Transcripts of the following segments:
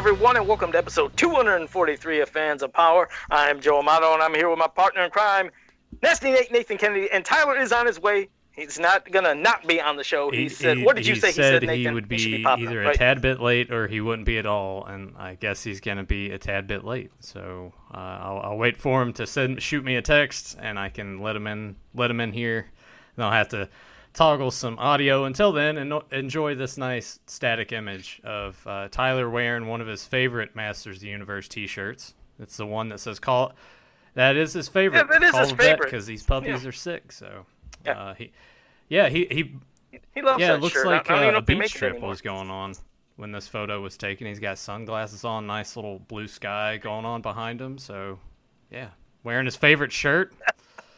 everyone, and welcome to episode 243 of Fans of Power. I'm Joe Amato, and I'm here with my partner in crime, Nasty Nate Nathan Kennedy, and Tyler is on his way. He's not gonna not be on the show. He, said, "What did you he say?" He said said Nathan he would be, should be popping either a right? tad bit late or he wouldn't be at all, and I guess he's gonna be a tad bit late. So uh, I'll, I'll wait for him to send shoot me a text, and I can let him in let him in here. And I'll have to toggle some audio until then, and enjoy this nice static image of uh, Tyler wearing one of his favorite Masters of the Universe T-shirts. It's the one that says "Call." That is his favorite. that is Call his favorite. because these puppies Yeah. are sick. So Yeah. uh, he, yeah, he he He loves yeah, it looks shirt. like uh, a beach trip was going on when this photo was taken. He's got sunglasses on, nice little blue sky going on behind him. So, yeah, wearing his favorite shirt.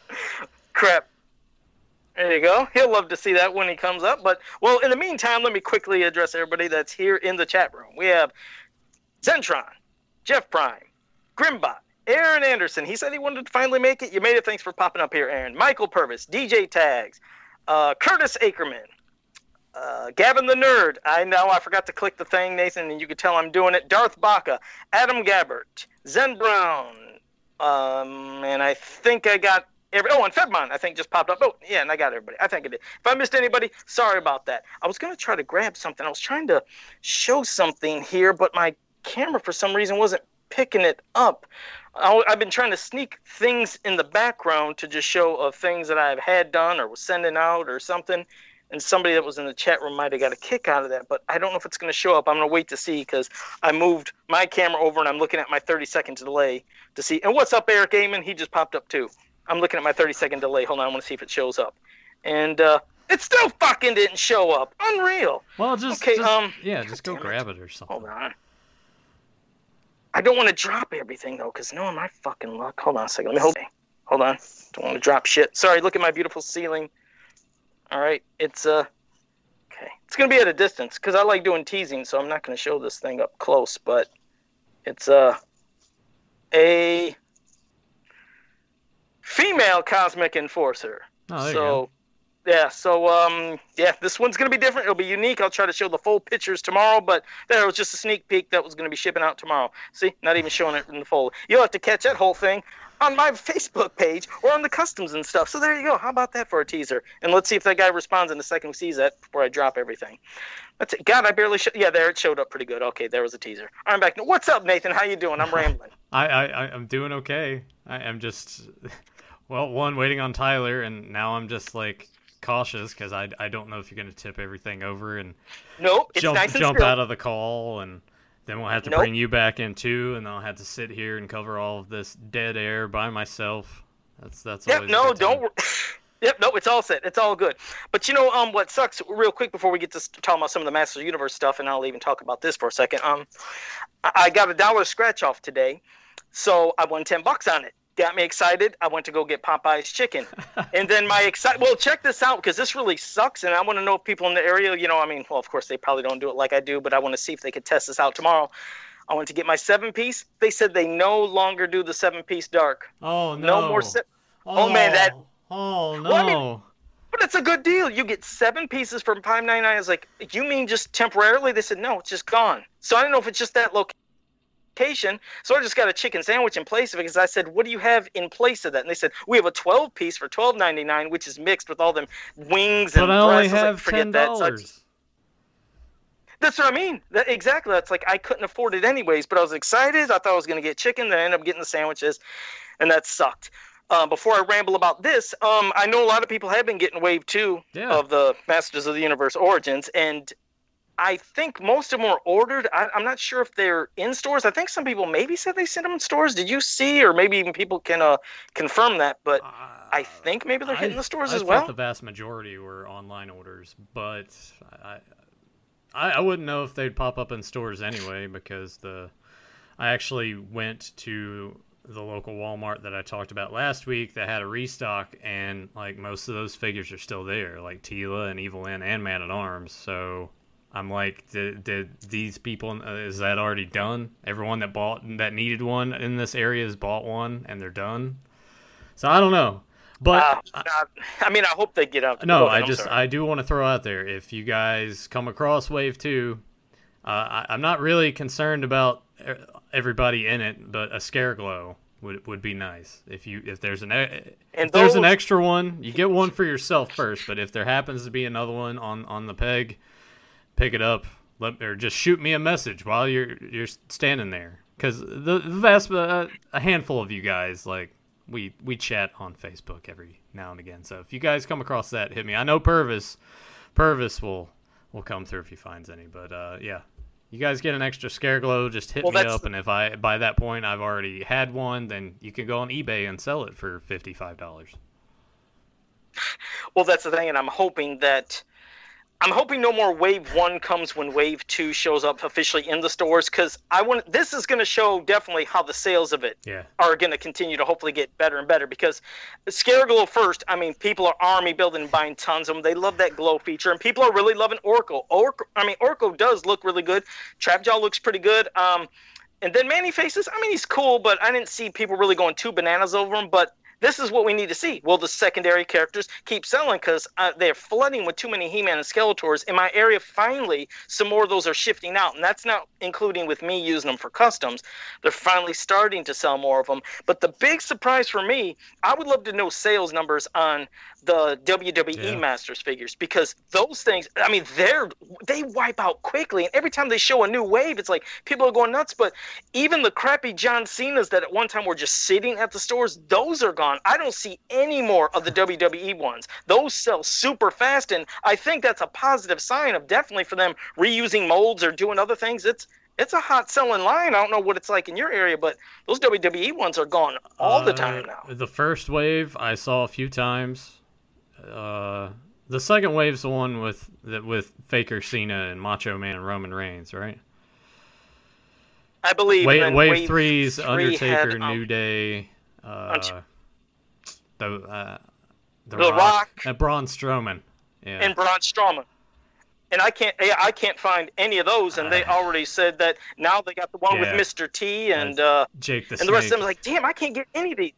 Crap. There you go. He'll love to see that when he comes up. But well, in the meantime, let me quickly address everybody that's here in the chat room. We have Zentron, Jeff Prime, Grimbot, Aaron Anderson. He said he wanted to finally make it. You made it. Thanks for popping up here, Aaron. Michael Purvis, DJ Tags, uh, Curtis Ackerman, uh, Gavin the Nerd. I know I forgot to click the thing, Nathan, and you could tell I'm doing it. Darth Baca, Adam Gabbert, Zen Brown, um, and I think I got every. Oh, and Fedmon, I think just popped up. Oh, yeah, and I got everybody. I think I did. If I missed anybody, sorry about that. I was gonna try to grab something. I was trying to show something here, but my camera for some reason wasn't picking it up. I- I've been trying to sneak things in the background to just show of things that I've had done or was sending out or something. And somebody that was in the chat room might have got a kick out of that, but I don't know if it's going to show up. I'm going to wait to see because I moved my camera over and I'm looking at my 30 second delay to see. And what's up, Eric Amon? He just popped up too. I'm looking at my 30 second delay. Hold on, I want to see if it shows up. And uh, it still fucking didn't show up. Unreal. Well, just, Okay, just- um, yeah, just go damn it. grab it or something. Hold on. I don't want to drop everything though, because knowing my fucking luck. Hold on a second. Let me hold. Hold on. Don't want to drop shit. Sorry. Look at my beautiful ceiling. All right. It's uh. Okay. It's gonna be at a distance because I like doing teasing, so I'm not gonna show this thing up close. But it's uh a female cosmic enforcer. Oh, there you so yeah, so um yeah, this one's gonna be different. It'll be unique. I'll try to show the full pictures tomorrow, but there was just a sneak peek that was gonna be shipping out tomorrow. See, not even showing it in the full. You'll have to catch that whole thing on my Facebook page or on the customs and stuff. So there you go. How about that for a teaser? And let's see if that guy responds in a second we sees that before I drop everything. That's it. God, I barely showed. Yeah, there it showed up pretty good. Okay, there was a teaser. I'm back. What's up, Nathan? How you doing? I'm rambling. I, I, I I'm doing okay. I, I'm just, well, one waiting on Tyler, and now I'm just like cautious because I, I don't know if you're gonna tip everything over and Nope, it's jump nice and jump out of the call, and then we'll have to Nope. bring you back in too, and I'll have to sit here and cover all of this dead air by myself. That's that's Yep, no, don't. Yep, no, it's all set. It's all good. But you know, um, what sucks real quick before we get to talking about some of the the Universe stuff, and I'll even talk about this for a second. Um, I, I got a dollar scratch off today, so I won ten bucks on it. Got me excited. I went to go get Popeye's chicken, and then my excite. Well, check this out because this really sucks, and I want to know if people in the area, you know, I mean, well, of course they probably don't do it like I do, but I want to see if they could test this out tomorrow. I went to get my seven piece. They said they no longer do the seven piece dark. Oh no! No more. Se- oh, oh, man, that- Oh no! Well, I mean- But it's a good deal. You get seven pieces for five ninety nine. I was like, you mean just temporarily? They said no, it's just gone. So I don't know if it's just that location. So I just got a chicken sandwich in place of it because I said, what do you have in place of that? And they said we have a twelve piece for twelve ninety nine, which is mixed with all them wings and but I only breasts. I like, "Forget ten that." So dollars. that's what I mean. That, exactly. That's like I couldn't afford it anyways, but I was excited. I thought I was going to get chicken. Then I ended up getting the sandwiches, and that sucked. Uh, before I ramble about this, um, I know a lot of people have been getting Wave 2 Yeah. of the Masters of the Universe Origins, and I think most of them were ordered. I, I'm not sure if they're in stores. I think some people maybe said they sent them in stores. Did you see, or maybe even people can uh, confirm that? But I think maybe they're hitting I- the stores as well. I as thought well. The vast majority were online orders, but I, I, I wouldn't know if they'd pop up in stores anyway because the, I actually went to the local Walmart that I talked about last week that had a restock, and like most of those figures are still there, like Teela and Evil Lyn and Man at Arms. So I'm like, did, did these people uh, is that already done? Everyone that bought that needed one in this area has bought one, and they're done. So I don't know, but Uh, not- I mean, I hope they get out. no, I just sorry. I do want to throw out there if you guys come across Wave Two, Uh, I, I'm not really concerned about e- everybody in it, but a Scareglow would would be nice if you if there's an And if there's an extra one, you get one for yourself first. But if there happens to be another one on on the peg, pick it up. Let or just shoot me a message while you're you're standing there. Because the, the vast uh, a handful of you guys like we we chat on Facebook every now and again. So if you guys come across that, hit me. I know Purvis Purvis will will come through if he finds any. But uh, yeah, you guys get an extra scare glow, just hit Well, me up, the- and if I by that point I've already had one, then you can go on eBay and sell it for fifty five dollars. Well, that's the thing, and I'm hoping that I'm hoping no more Wave One comes when Wave Two shows up officially in the stores because I want this is going to show definitely how the sales of it Yeah, are going to continue to hopefully get better and better because Scare Glow first, I mean, people are army building and buying tons of them. They love that glow feature, and people are really loving Orko. Orko, I mean, Orko does look really good. Trapjaw looks pretty good. Um, and then Man-E-Faces, I mean, he's cool, but I didn't see people really going too bananas over him. But this is what we need to see. Will the secondary characters keep selling? Because uh, they're flooding with too many He-Man and Skeletors. In my area, finally, some more of those are shifting out, and that's not including with me using them for customs. They're finally starting to sell more of them. But the big surprise for me, I would love to know sales numbers on the WWE Yeah. Masters figures because those things, I mean, they're they wipe out quickly, and every time they show a new wave, it's like people are going nuts. But even the crappy John Cena's that at one time were just sitting at the stores, those are gone. I don't see any more of the WWE ones. Those sell super fast, and I think that's a positive sign of definitely for them reusing molds or doing other things. It's it's a hot selling line. I don't know what it's like in your area, but those WWE ones are gone all the Uh, time now. The first wave I saw a few times. Uh, the second wave's the one with that with Faker, Cena, and Macho Man and Roman Reigns, right? I believe. Wave, then wave, three's three Undertaker, had, um, New Day, uh, the uh, the, The Rock, Rock. and Braun Strowman. Yeah, and Braun Strowman. And I can't, yeah, I can't find any of those. And they already said that now they got the one Yeah. with Mr. T and uh, Jake the and the rest of Snake. them. Like, damn, I can't get any of these.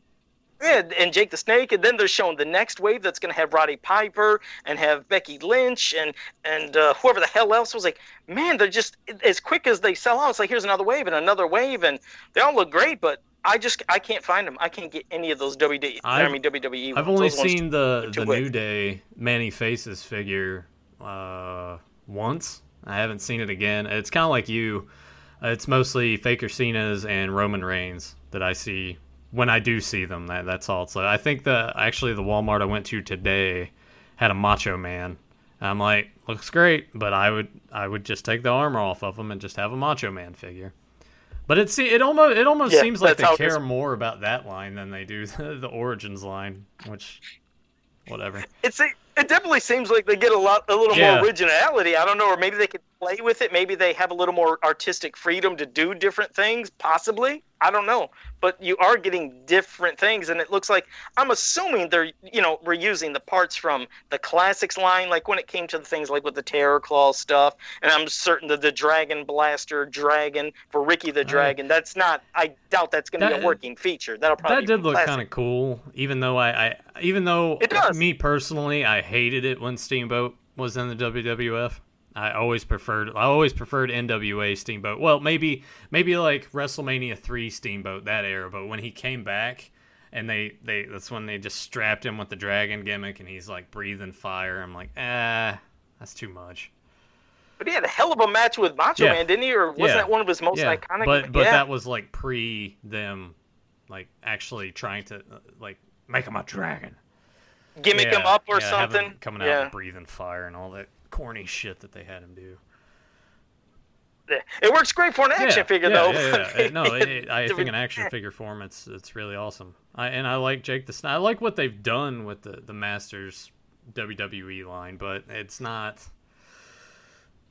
Yeah, and Jake the Snake, and then they're showing the next wave that's going to have Roddy Piper and have Becky Lynch and and uh, whoever the hell else was. Like, man, they're just as quick as they sell out. It's like here's another wave and another wave, and they all look great, but I just I can't find them. I can't get any of those WWE. I mean WWE. I've only Those seen the the quick. New Day Man-E-Faces figure uh, once. I haven't seen it again. It's kind of like you. It's mostly Faker Cena's and Roman Reigns that I see when I do see them. That, that's all. So I think the actually the Walmart I went to today had a Macho Man. I'm like, looks great, but I would I would just take the armor off of him and just have a Macho Man figure. But it see it almost it almost Yeah, seems like they care more about that line than they do the, the Origins line, which whatever. it's a, it definitely seems like they get a lot a little Yeah. more originality. I don't know, or maybe they could play with it. Maybe they have a little more artistic freedom to do different things. Possibly, I don't know. But you are getting different things, and it looks like I'm assuming they're you know reusing the parts from the classics line, like when it came to the things like with the Terror Claw stuff. And I'm certain that the Dragon Blaster Dragon for Ricky the Dragon. That's not. I doubt that's going to be a working feature. That'll probably that did look kind of cool, even though I, I even though It does. me personally, I hated it when Steamboat was in the WWF. I always preferred I always preferred NWA Steamboat. Well, maybe maybe like WrestleMania 3 Steamboat that era, but when he came back and they they that's when they just strapped him with the dragon gimmick and he's like breathing fire. I'm like, "Ah, that's too much." But he had a hell of a match with Macho Yeah. Man, didn't he? Or wasn't Yeah. that one of his most yeah, iconic? but but yeah. that was like pre them like actually trying to like make him a dragon. gimmick him up or yeah, something. coming out breathing fire and all that corny shit that they had him do. It works great for an action yeah, figure, yeah, though. Yeah, yeah. No, it, it- I think an action figure form, it's it's really awesome. I and I like Jake the Snake. I like what they've done with the the Masters WWE line, but it's not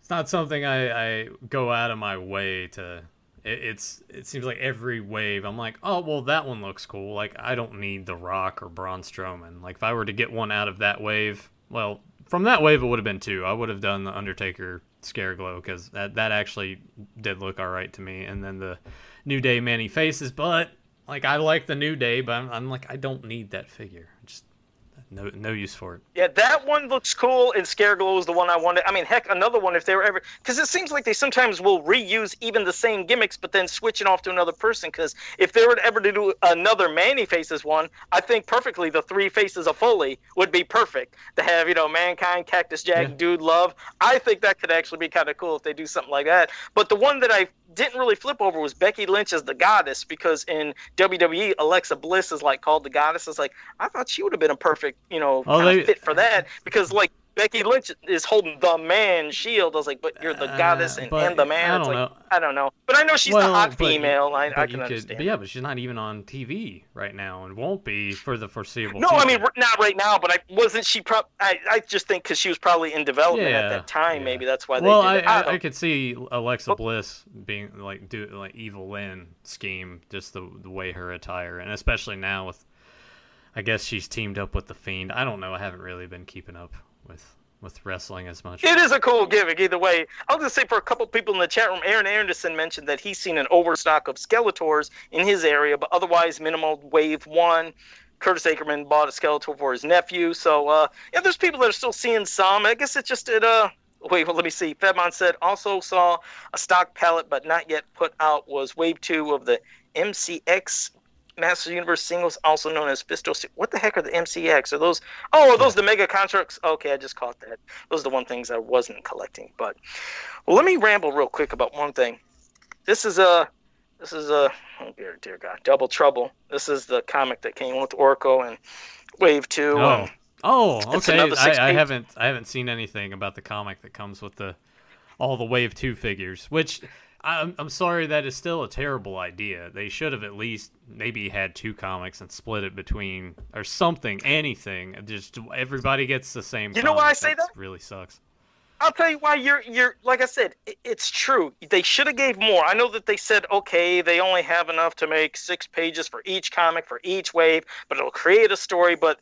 it's not something I, I go out of my way to. It, it's it seems like every wave I'm like, oh well, that one looks cool. Like I don't need the Rock or Braun Strowman. Like if I were to get one out of that wave, well, from that wave it would have been two. I would have done the Undertaker Scare Glow because that that actually did look all right to me. And then the New Day Man-E-Faces, but like I like the New Day, but I'm, I'm like I don't need that figure. Just no no use for it. Yeah, that one looks cool, and Scareglow is the one I wanted. I mean, heck, another one if they were ever, because it seems like they sometimes will reuse even the same gimmicks, but then switching off to another person. Because if they were ever to do another Man-E-Faces one, I think perfectly the three faces of Foley would be perfect to have. You know, Mankind, Cactus Jack, yeah. Dude Love. I think that could actually be kind of cool if they do something like that. But the one that I didn't really flip over was Becky Lynch as the goddess because in WWE Alexa Bliss is like called the goddess. It's like I thought she would have been a perfect, you know, oh, they, fit for that because like Becky Lynch is holding the man shield. I was like, but you're the goddess and, uh, and the man. I don't like, know. I don't know. But I know she's well, the hot female. I, I can understand. But yeah, but she's not even on TV right now and won't be for the foreseeable No, future. I mean, not right now, but I wasn't she pro- I, I just think because she was probably in development yeah, at that time. Yeah. Maybe that's why they well, did it. I, I, I could see Alexa oh. Bliss being like, do like Evil Lyn scheme, just the, the way her attire, and especially now with. I guess she's teamed up with the Fiend. I don't know. I haven't really been keeping up with with wrestling as much. It is a cool gimmick either way. I'll just say for a couple people in the chat room, Aaron Anderson mentioned that he's seen an overstock of Skeletors in his area, but otherwise minimal wave one. Curtis Ackerman bought a Skeletor for his nephew. So uh, yeah, there's people that are still seeing some. I guess it just it uh wait, well let me see. Fedmon said also saw a stock pallet, but not yet put out was wave two of the MCX Master Universe singles, also known as Fisto. What the heck are the MCX? Are those? Oh, are those the Mega Construx? Okay, I just caught that. Those are the one things I wasn't collecting. But well, let me ramble real quick about one thing. This is a, this is a, oh dear, dear God, Double Trouble. This is the comic that came with Orko and Wave Two. Oh, and oh, okay. I, I haven't, I haven't seen anything about the comic that comes with the all the Wave Two figures, which I'm, I'm sorry that is still a terrible idea. They should have at least maybe had two comics and split it between or something, anything. Just everybody gets the same. You comic. know why I say that? Really sucks. I'll tell you why you're you're like I said, it's true. They should have gave more. I know that they said okay, they only have enough to make six pages for each comic for each wave, but it'll create a story. But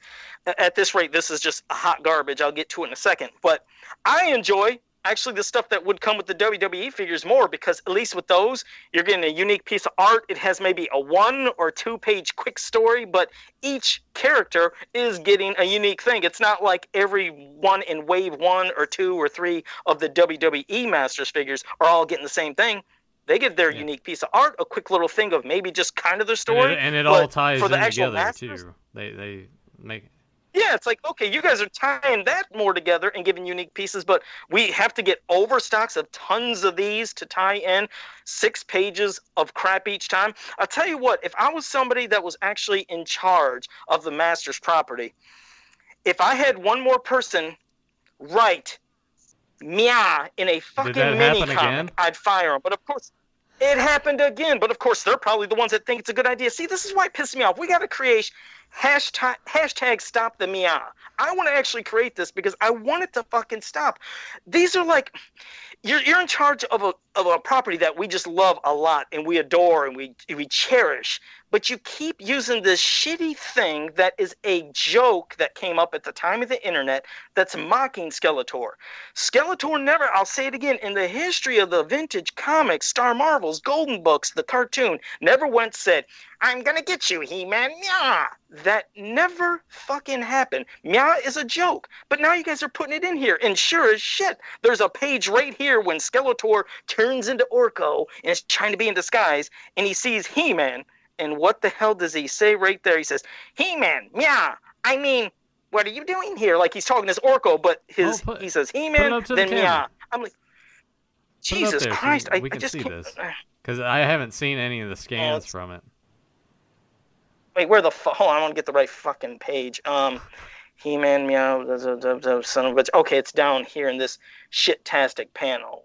at this rate, this is just a hot garbage. I'll get to it in a second. But I enjoy actually the stuff that would come with the WWE figures more because at least with those you're getting a unique piece of art. It has maybe a one or two page quick story, but each character is getting a unique thing. It's not like every one in wave one or two or three of the WWE Masters figures are all getting the same thing. They get their yeah. unique piece of art, a quick little thing of maybe just kind of their story, and it, and it all ties in together Masters, too. They they make yeah, it's like, okay, you guys are tying that more together and giving unique pieces, but we have to get overstocks of tons of these to tie in six pages of crap each time. I'll tell you what, if I was somebody that was actually in charge of the master's property, if I had one more person write Mia in a fucking mini comic, I'd fire them. But of course, it happened again. But of course, they're probably the ones that think it's a good idea. See, this is why it pisses me off. We got to create hashtag hashtag stop the Mia. I want to actually create this because I want it to fucking stop. These are like you're you're in charge of a of a property that we just love a lot and we adore and we we cherish but you keep using this shitty thing that is a joke that came up at the time of the internet that's mocking Skeletor. Skeletor never, I'll say it again, in the history of the vintage comics, Star Marvels, Golden Books, the cartoon, never once said, I'm gonna get you, He-Man, Mia. That never fucking happened. Mia is a joke, but now you guys are putting it in here, and sure as shit, there's a page right here when Skeletor turns into Orko and is trying to be in disguise, and he sees He-Man, and what the hell does he say right there? He says, He Man, yeah, I mean, what are you doing here? Like he's talking as Orko, but his oh, put, he says He Man, then the yeah. I'm like, Jesus Christ, so I, we can I just see can't... this. Because I haven't seen any of the scans from it. Wait, where the fuck? Hold on, I want to get the right fucking page. Um, He-Man, meow, son of a bitch. Okay, it's down here in this shit-tastic panel.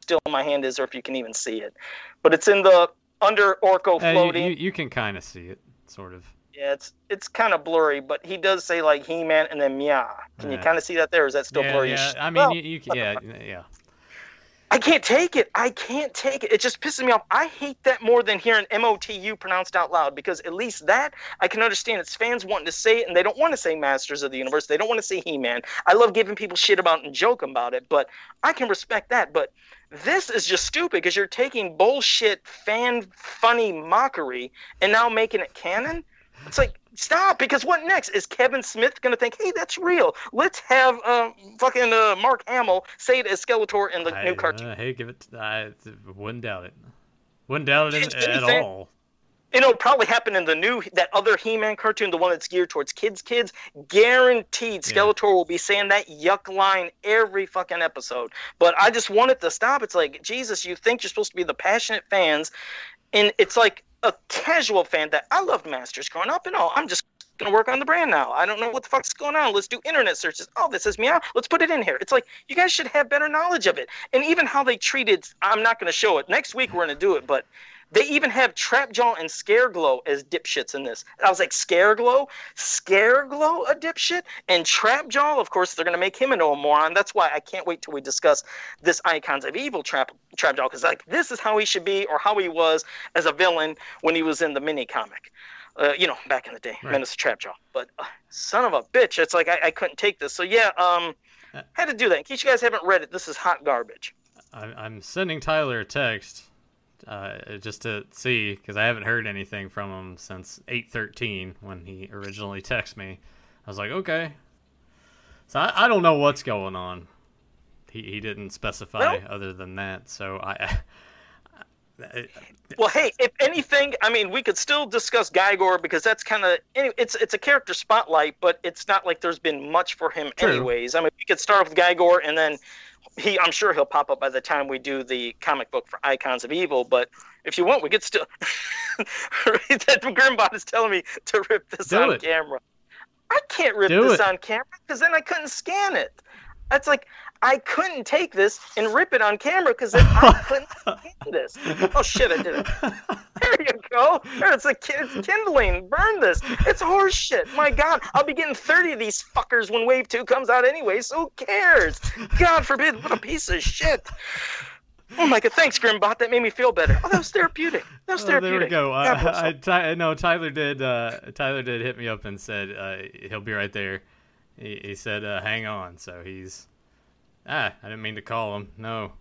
Still, my hand is, or if you can even see it, but it's in the under Orko floating. Uh, you, you, can kind of see it, sort of. Yeah, it's it's kind of blurry, but he does say like He Man and then Mia. Can yeah. you kind of see that there? Is that still yeah, blurry? Yeah, I mean, well, you, you, yeah, yeah. I can't take it. I can't take it. It just pisses me off. I hate that more than hearing MOTU pronounced out loud because at least that I can understand. It's fans wanting to say it and they don't want to say Masters of the Universe. They don't want to say He Man. I love giving people shit about and joke about it, but I can respect that. But this is just stupid because you're taking bullshit fan funny mockery and now making it canon. It's like stop because what next is Kevin Smith going to think, hey, that's real? Let's have uh, fucking uh, Mark Hamill say it as Skeletor in the I, new cartoon. Uh, hey, give it. I wouldn't doubt it. Wouldn't doubt it at all. Know, probably happen in the new that other He-Man cartoon, the one that's geared towards kids. Kids, guaranteed, Skeletor yeah. will be saying that yuck line every fucking episode. But I just wanted to stop. It's like Jesus, you think you're supposed to be the passionate fans, and it's like a casual fan that I loved Masters growing up and all. I'm just gonna work on the brand now. I don't know what the fuck's going on. Let's do internet searches. Oh, this is meow. Let's put it in here. It's like you guys should have better knowledge of it. And even how they treated. I'm not gonna show it next week. We're gonna do it, but they even have Trapjaw and Scareglow as dipshits in this. I was like, Scareglow? Scareglow a dipshit? And Trapjaw, of course, they're going to make him into a moron. That's why I can't wait till we discuss this Icons of Evil Trap Trapjaw, because like this is how he should be or how he was as a villain when he was in the mini comic. Uh, you know, back in the day, right. Menace Trapjaw. But uh, son of a bitch, it's like I, I couldn't take this. So yeah, um, uh, had to do that. In case you guys haven't read it, this is hot garbage. I'm sending Tyler a text uh, just to see because I haven't heard anything from him since 8:13 when he originally texted me. I was like, okay. So I, I don't know what's going on. He he didn't specify well, other than that. So I. well, hey, if anything, I mean, we could still discuss Gygor because that's kind of it's it's a character spotlight, but it's not like there's been much for him, True. anyways. I mean, we could start with Gygor and then he I'm sure he'll pop up by the time we do the comic book for Icons of Evil. But if you want, we could still. that Grimbot is telling me to rip this do on it. camera. I can't rip do this it. on camera because then I couldn't scan it. That's like I couldn't take this and rip it on camera because I couldn't scan this. Oh shit! I did it. There you go. It's a it's kindling. Burn this. It's horseshit. My God, I'll be getting thirty of these fuckers when Wave Two comes out anyway. So who cares? God forbid. What a piece of shit. Oh my god! Thanks, Grimbot. That made me feel better. Oh, that was therapeutic. That was therapeutic. Oh, there we go. I, I, Ty, no, Tyler did. Uh, Tyler did hit me up and said uh, he'll be right there. He, he said, uh, "Hang on." So he's Ah, I didn't mean to call him. No.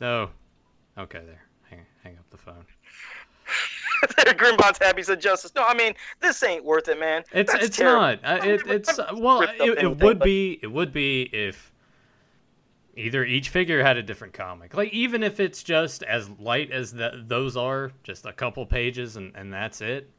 No. Okay, there. Hang, hang up the phone. Grimbot's happy said justice. No, I mean this ain't worth it, man. It's That's it's terrible. not. it, it's well, it, it would but... be it would be if either each figure had a different comic. Like even if it's just as light as the, those are, just a couple pages and, and that's it.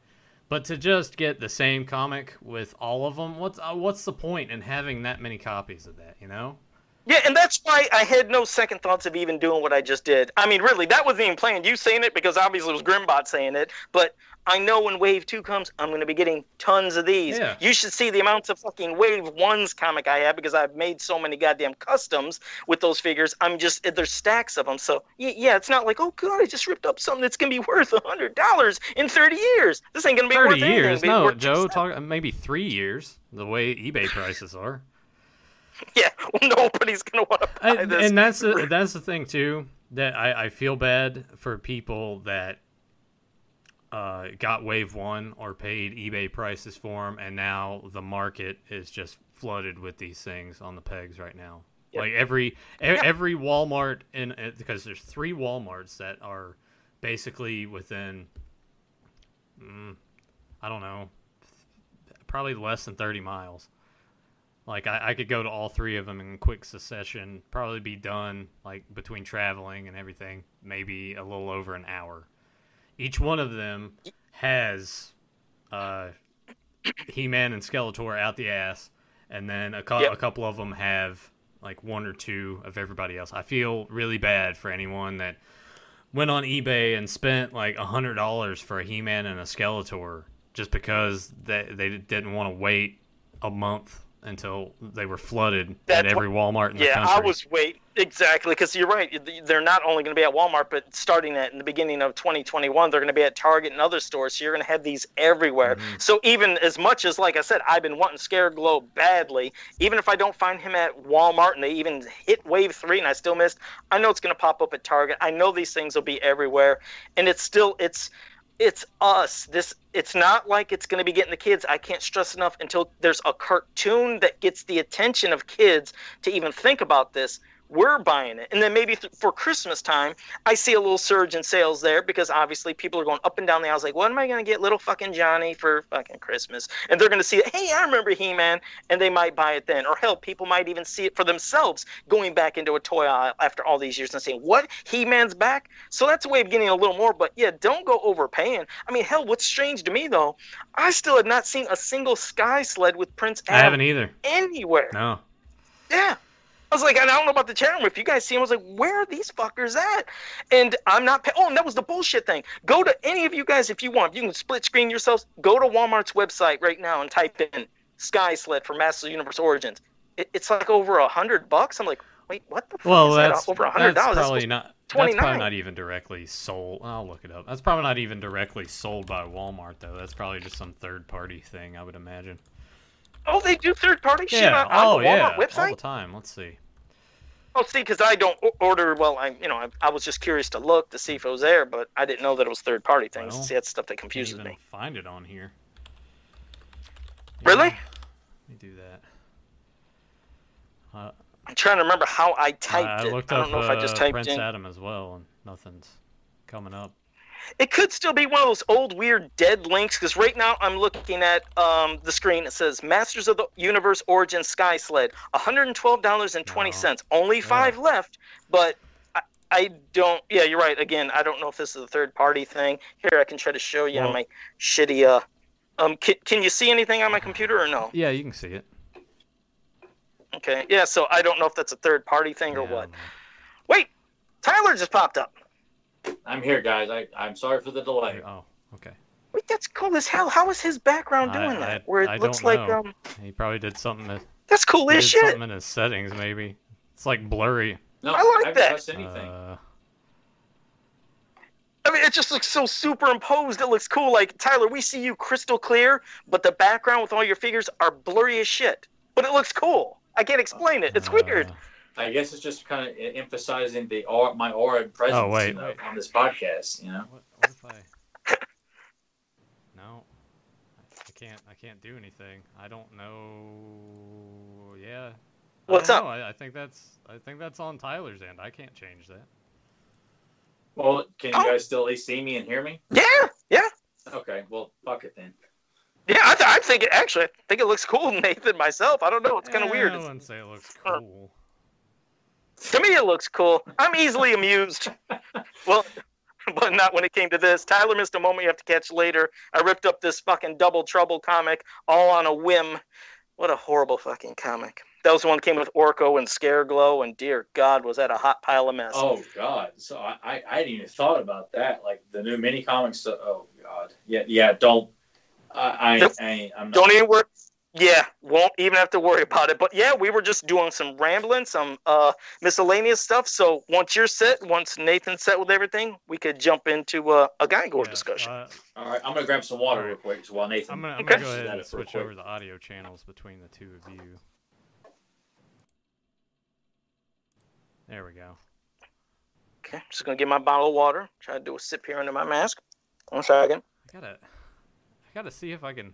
But to just get the same comic with all of them, what's uh, what's the point in having that many copies of that? You know. Yeah, and that's why I had no second thoughts of even doing what I just did. I mean, really, that wasn't even planned. You saying it because obviously it was Grimbot saying it, but I know when Wave 2 comes, I'm going to be getting tons of these. Yeah. You should see the amounts of fucking Wave 1's comic I have because I've made so many goddamn customs with those figures. I'm just, there's stacks of them. So, yeah, it's not like, oh, God, I just ripped up something that's going to be worth a $100 in 30 years. This ain't going to be 30 worth years? Anything. No, Joe, talk, maybe three years, the way eBay prices are. yeah, well, nobody's gonna want to buy and, this. And that's the, that's the thing too that I, I feel bad for people that uh, got Wave One or paid eBay prices for them, and now the market is just flooded with these things on the pegs right now. Yep. Like every yeah. every Walmart in because there's three WalMarts that are basically within, mm, I don't know, probably less than thirty miles like I, I could go to all three of them in quick succession, probably be done like between traveling and everything, maybe a little over an hour. Each one of them has uh, He-Man and Skeletor out the ass, and then a, co- yep. a couple of them have like one or two of everybody else. I feel really bad for anyone that went on eBay and spent like a hundred dollars for a He-Man and a Skeletor just because they they didn't want to wait a month until they were flooded That's at every Walmart in yeah, the country. Yeah, I was wait exactly because you're right. They're not only going to be at Walmart, but starting at in the beginning of 2021, they're going to be at Target and other stores. So you're going to have these everywhere. Mm-hmm. So even as much as, like I said, I've been wanting Scareglow badly, even if I don't find him at Walmart and they even hit Wave Three and I still missed, I know it's going to pop up at Target. I know these things will be everywhere, and it's still it's it's us. This it's not like it's going to be getting the kids. I can't stress enough until there's a cartoon that gets the attention of kids to even think about this. We're buying it. And then maybe th- for Christmas time, I see a little surge in sales there because obviously people are going up and down the aisles like, what am I going to get little fucking Johnny for fucking Christmas? And they're going to see it, hey, I remember He Man, and they might buy it then. Or hell, people might even see it for themselves going back into a toy aisle after all these years and saying, what? He Man's back? So that's a way of getting a little more. But yeah, don't go overpaying. I mean, hell, what's strange to me though, I still have not seen a single Sky Sled with Prince Adam I haven't either. anywhere. No. Yeah. I was like, and I don't know about the chat room. If you guys see him, I was like, where are these fuckers at? And I'm not. Pay- oh, and that was the bullshit thing. Go to any of you guys if you want. You can split screen yourselves. Go to Walmart's website right now and type in Sky Sled for Masters of the Universe Origins. It, it's like over a hundred bucks. I'm like, wait, what the fuck Well, is that's that? Over a hundred dollars. probably not. That's probably not even directly sold. I'll look it up. That's probably not even directly sold by Walmart though. That's probably just some third party thing. I would imagine. Oh, they do third party shit on, on oh the yeah. Walmart All the time. Let's see. Oh, see, because I don't order. Well, I you know I, I was just curious to look to see if it was there, but I didn't know that it was third party things. Well, see, that's stuff that confuses me. find it on here. Really? Let me do that. Uh, I'm trying to remember how I I typed it. looked I up don't know if I just uh, typed Prince in. Adam as well, and nothing's coming up. It could still be one of those old weird dead links because right now I'm looking at um, the screen. It says Masters of the Universe Origin Sky Sled, $112.20. Only five left, but I, I don't. Yeah, you're right. Again, I don't know if this is a third party thing. Here, I can try to show you Well- on my shitty. Uh, um, can, can you see anything on my computer or no? Yeah, you can see it. Okay. Yeah, so I don't know if that's a third party thing or Yeah, I what. Wait, Tyler just popped up. I'm here, guys. I, I'm sorry for the delay. Oh, okay. Wait, that's cool as hell. How is his background I- doing I- that? Where it I looks don't like know. um, He probably did something. That, that's cool he as did shit. something in his settings, maybe. It's like blurry. No, I like haven't that. touched anything. Uh, I mean, it just looks so superimposed. It looks cool. Like Tyler, we see you crystal clear, but the background with all your figures are blurry as shit. But it looks cool. I can't explain it. It's uh, weird. I guess it's just kind of emphasizing the aura, my aura and presence Oh, wait, you know, wait. on this podcast. You know, What, what if I? No, I can't. I can't do anything. I don't know. Yeah. What's don't up? I, I think that's. I think that's on Tyler's end. I can't change that. well, can you Oh. guys still at least see me and hear me? Yeah, yeah, Okay, well, fuck it then. yeah. I, th- I think it actually. I think it looks cool, Nathan. Myself, I don't know. It's kind of Eh, weird. I It's- wouldn't say it looks Huh. cool. To me, it looks cool. I'm easily amused. well, but not when it came to this. Tyler missed a moment you have to catch later. I ripped up this fucking Double Trouble comic all on a whim. What a horrible fucking comic. That was the one that came with Orko and Scareglow, and dear God, was that a hot pile of mess. Oh God! So I, I, I hadn't even thought about that. Like the new mini comics. Oh God! Yeah, yeah. Don't. I, I, I, I'm not. Don't even worry. Yeah, won't even have to worry about it. But yeah, we were just doing some rambling, some uh, miscellaneous stuff. So once you're set, once Nathan's set with everything, we could jump into uh, a Gygor Yeah, discussion. uh, All right, I'm gonna grab some water real quick. So while Nathan. I'm gonna, I'm Okay. gonna go ahead and switch over the audio channels between the two of you. There we go. Okay, just gonna get my bottle of water. Try to do a sip here under my mask. One second. I gotta, I gotta see if I can,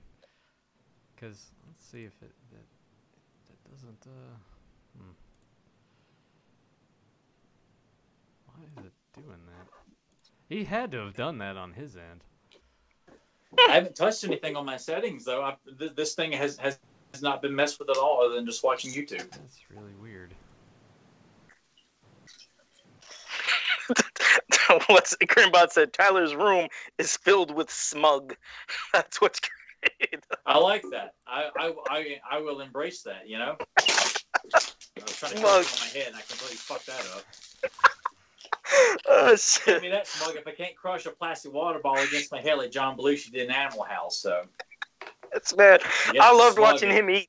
cause let's see if it that, that doesn't. Uh, hmm. Why is it doing that? He had to have done that on his end. I haven't touched anything on my settings though. I, th- this thing has, has has not been messed with at all, other than just watching YouTube. That's really weird. What's Grimbot said? Tyler's room is filled with smug. That's what's I like that. I I, I, I will embrace that. You know. I was trying to Smug. it on my head, and I completely fucked that up. oh Give shit. me that smug if I can't crush a plastic water ball against my head like John Belushi did in Animal House. So It's bad. I loved watching it. him eat.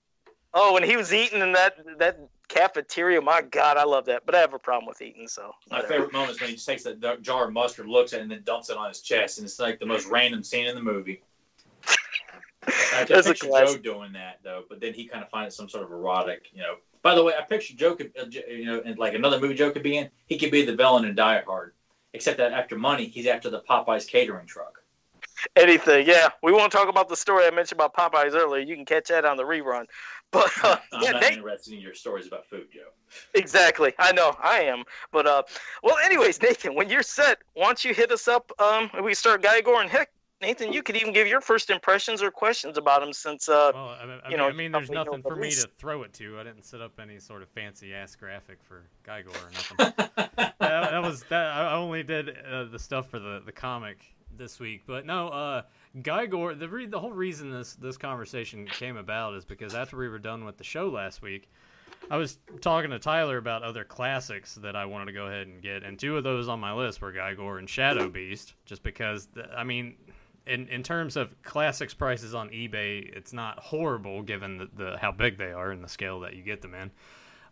Oh, when he was eating in that that cafeteria, my God, I love that. But I have a problem with eating, so My favorite moment is when he just takes that jar of mustard, looks at it, and then dumps it on his chest, and it's like the most random scene in the movie. I a picture Joe doing that though, but then he kind of finds some sort of erotic, you know. By the way, I picture Joe could, uh, you know, in like another movie Joe could be in. He could be the villain in Die Hard, except that after money, he's after the Popeyes catering truck. Anything, yeah. We won't talk about the story I mentioned about Popeyes earlier. You can catch that on the rerun. But uh, I'm yeah, not Nate, interested in your stories about food, Joe. Exactly. I know. I am. But uh, well, anyways, Nathan, when you're set, why don't you hit us up? Um, we start Gygor and heck, Nathan, you could even give your first impressions or questions about him since uh, Well, I mean, you know, I mean there's nothing for me to throw it to. I didn't set up any sort of fancy ass graphic for Gygor or nothing. that, that was that. I only did uh, the stuff for the the comic this week, but no. Uh, Gygor. The re- the whole reason this this conversation came about is because after we were done with the show last week, I was talking to Tyler about other classics that I wanted to go ahead and get, and two of those on my list were Gygor and Shadow Beast, just because the, I mean. In, in terms of classics prices on eBay, it's not horrible given the, the how big they are and the scale that you get them in.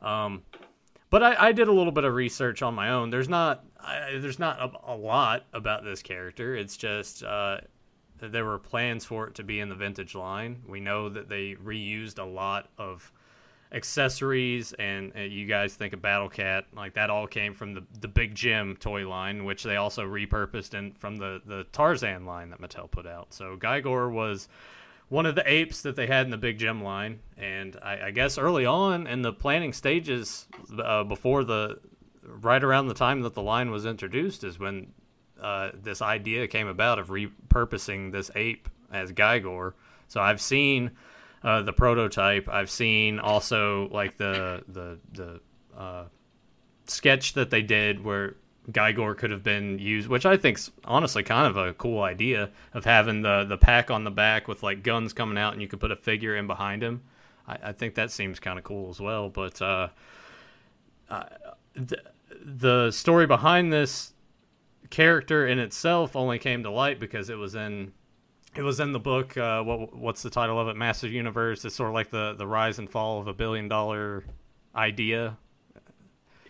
Um, but I, I did a little bit of research on my own. There's not I, there's not a, a lot about this character. It's just uh, there were plans for it to be in the vintage line. We know that they reused a lot of accessories, and uh, you guys think of Battle Cat like that all came from the the Big Jim toy line, which they also repurposed in from the the Tarzan line that Mattel put out. So Gygor was one of the apes that they had in the Big Jim line, and I, I guess early on in the planning stages, uh, before the right around the time that the line was introduced, is when uh, this idea came about of repurposing this ape as Gygor. So I've seen uh, the prototype. I've seen also like the the the uh, sketch that they did where Gygor could have been used, which I think's honestly kind of a cool idea of having the the pack on the back with like guns coming out, and you could put a figure in behind him. I, I think that seems kind of cool as well. But uh, uh, the the story behind this character in itself only came to light because it was in it was in the book. Uh, what what's the title of it? Master Universe. It's sort of like the the rise and fall of a billion dollar idea.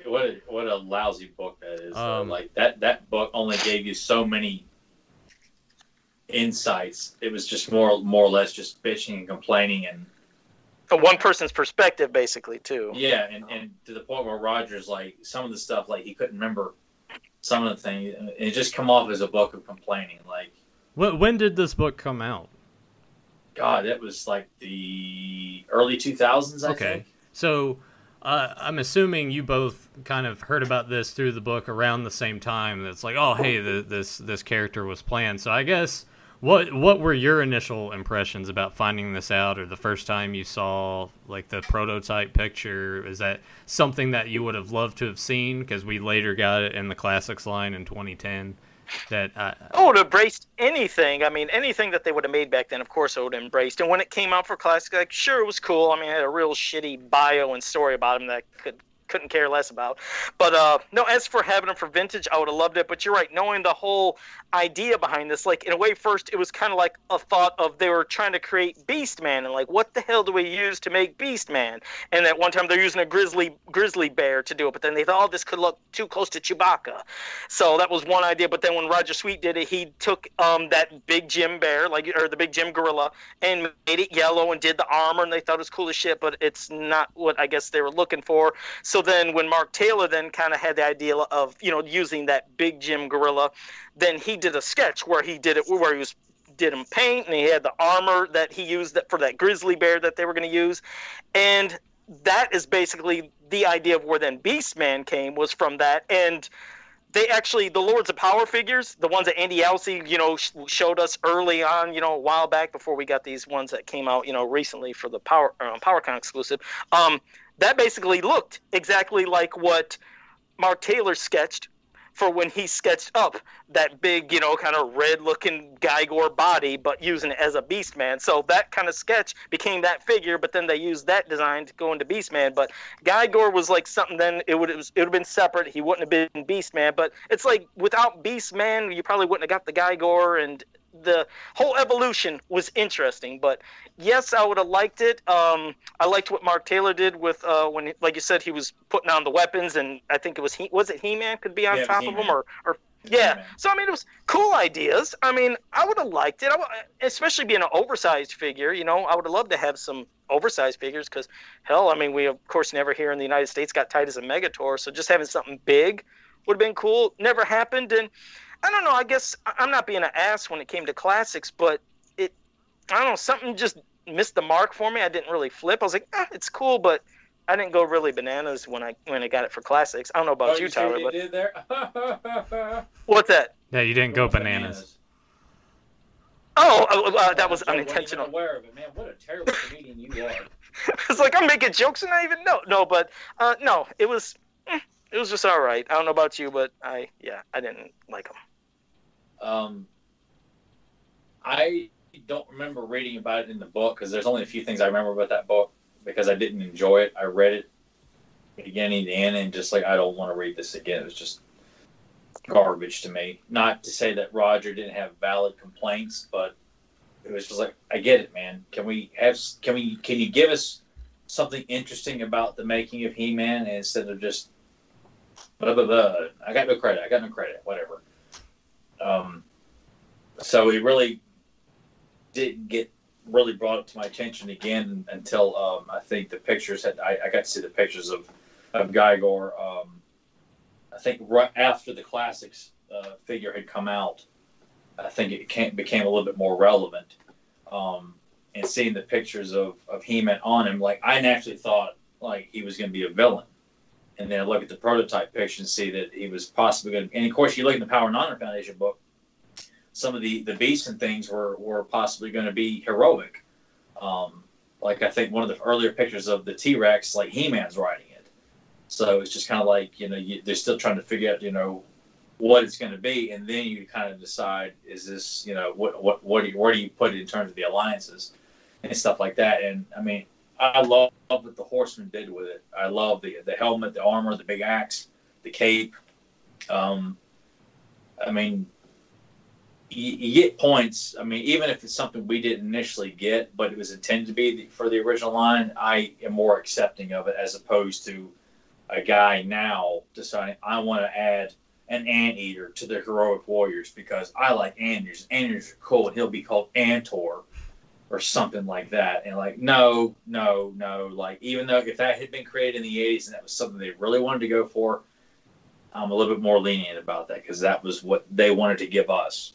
What a, what a lousy book that is. Um, like that that book only gave you so many insights. It was just more more or less just bitching and complaining and from one person's perspective, basically, too. yeah, and, and to the point where Rogers like some of the stuff like he couldn't remember some of the things. It just come off as a book of complaining. Like When, when did this book come out? God, it was like the early two thousands. I Okay. think. So uh, I'm assuming you both kind of heard about this through the book around the same time. That's like, oh, hey, the, this this character was planned. So I guess what what were your initial impressions about finding this out, or the first time you saw like the prototype picture? Is that something that you would have loved to have seen? Because we later got it in the classics line in 2010. That uh, I would have embraced anything. I mean, anything that they would have made back then, of course, I would have embraced. And when it came out for classic, like, sure, it was cool. I mean, it had a real shitty bio and story about him that could couldn't care less about. But uh, no, as for having them for vintage, I would have loved it. But you're right, knowing the whole idea behind this, like in a way, first it was kind of like a thought of they were trying to create Beast Man, and like, what the hell do we use to make Beast Man? And at one time they're using a grizzly grizzly bear to do it, but then they thought, oh, this could look too close to Chewbacca. So that was one idea. But then when Roger Sweet did it, he took um, that big Jim bear, like or the big Jim gorilla, and made it yellow and did the armor, and they thought it was cool as shit. But it's not what I guess they were looking for. So then when Mark Taylor then kind of had the idea of you know using that big Jim gorilla, then he did a sketch where he did it where he was did him paint and he had the armor that he used for that grizzly bear that they were going to use and that is basically the idea of where then Beastman came was from that and they actually the Lords of Power figures, the ones that Andy Alsey, you know, sh- showed us early on, you know, a while back before we got these ones that came out, you know, recently for the Power um, PowerCon exclusive. Um, that basically looked exactly like what Mark Taylor sketched for when he sketched up that big, you know, kind of red-looking Gygor body, but using it as a Beastman. So that kind of sketch became that figure, but then they used that design to go into Beastman. But Gygor was like something. Then it would it it have been separate. He wouldn't have been Beastman. But it's like without Beastman, you probably wouldn't have got the Gygor and the whole evolution was interesting, but yes, I would have liked it. Um, I liked what Mark Taylor did with uh, when, like you said, he was putting on the weapons, and I think it was he was it He Man could be on Yeah, top of him, or or yeah. He-Man. So I mean, it was cool ideas. I mean, I would have liked it, I, especially being an oversized figure. You know, I would have loved to have some oversized figures because hell, I mean, we of course never here in the United States got Tytus and Megator, so just having something big would have been cool. Never happened, and I don't know. I guess I- I'm not being an ass when it came to classics, but it, I don't know, something just missed the mark for me. I didn't really flip. I was like, eh, it's cool, but I didn't go really bananas when I when I got it for classics. I don't know about Oh, you, see what Tyler, you but did there? what's that? Yeah, you didn't go bananas. Oh, uh, uh, that was Joe wasn't even unintentional. aware of it, man. What a terrible comedian you are. it's like I'm making jokes and I even know. No, but uh, no, it was eh, it was just all right. I don't know about you, but I yeah, I didn't like them. Um, I don't remember reading about it in the book because there's only a few things I remember about that book because I didn't enjoy it. I read it beginning to end and just like I don't want to read this again. It was just garbage to me. Not to say that Roger didn't have valid complaints, but it was just like I get it, man. Can we have? Can we? Can you give us something interesting about the making of He-Man instead of just blah blah blah? I got no credit. I got no credit. Whatever. Um, so it really didn't get really brought up to my attention again until um, I think the pictures had I, I got to see the pictures of of Gygor. Um, I think right after the classics uh, figure had come out, I think it came, became a little bit more relevant. Um, and seeing the pictures of of He-Man on him, like I naturally thought like he was going to be a villain. And then look at the prototype picture and see that he was possibly going to. And of course, you look at the Power and Honor Foundation book, some of the the beasts and things were were possibly going to be heroic. Um, like I think one of the earlier pictures of the T Rex, like He Man's riding it. So it's just kind of like you know you, they're still trying to figure out you know what it's going to be, and then you kind of decide is this you know what what what do you where do you put it in terms of the alliances and stuff like that. And I mean I love what the Horsemen did with it. I love the the helmet, the armor, the big axe, the cape. Um, I mean, you, you get points. I mean, even if it's something we didn't initially get, but it was intended to be the, for the original line, I am more accepting of it as opposed to a guy now deciding I want to add an anteater to the heroic warriors because I like anteaters. Anteaters are cool, and he'll be called Antor or something like that. And like, no, no, no. Like, even though if that had been created in the 80s and that was something they really wanted to go for, I'm a little bit more lenient about that because that was what they wanted to give us.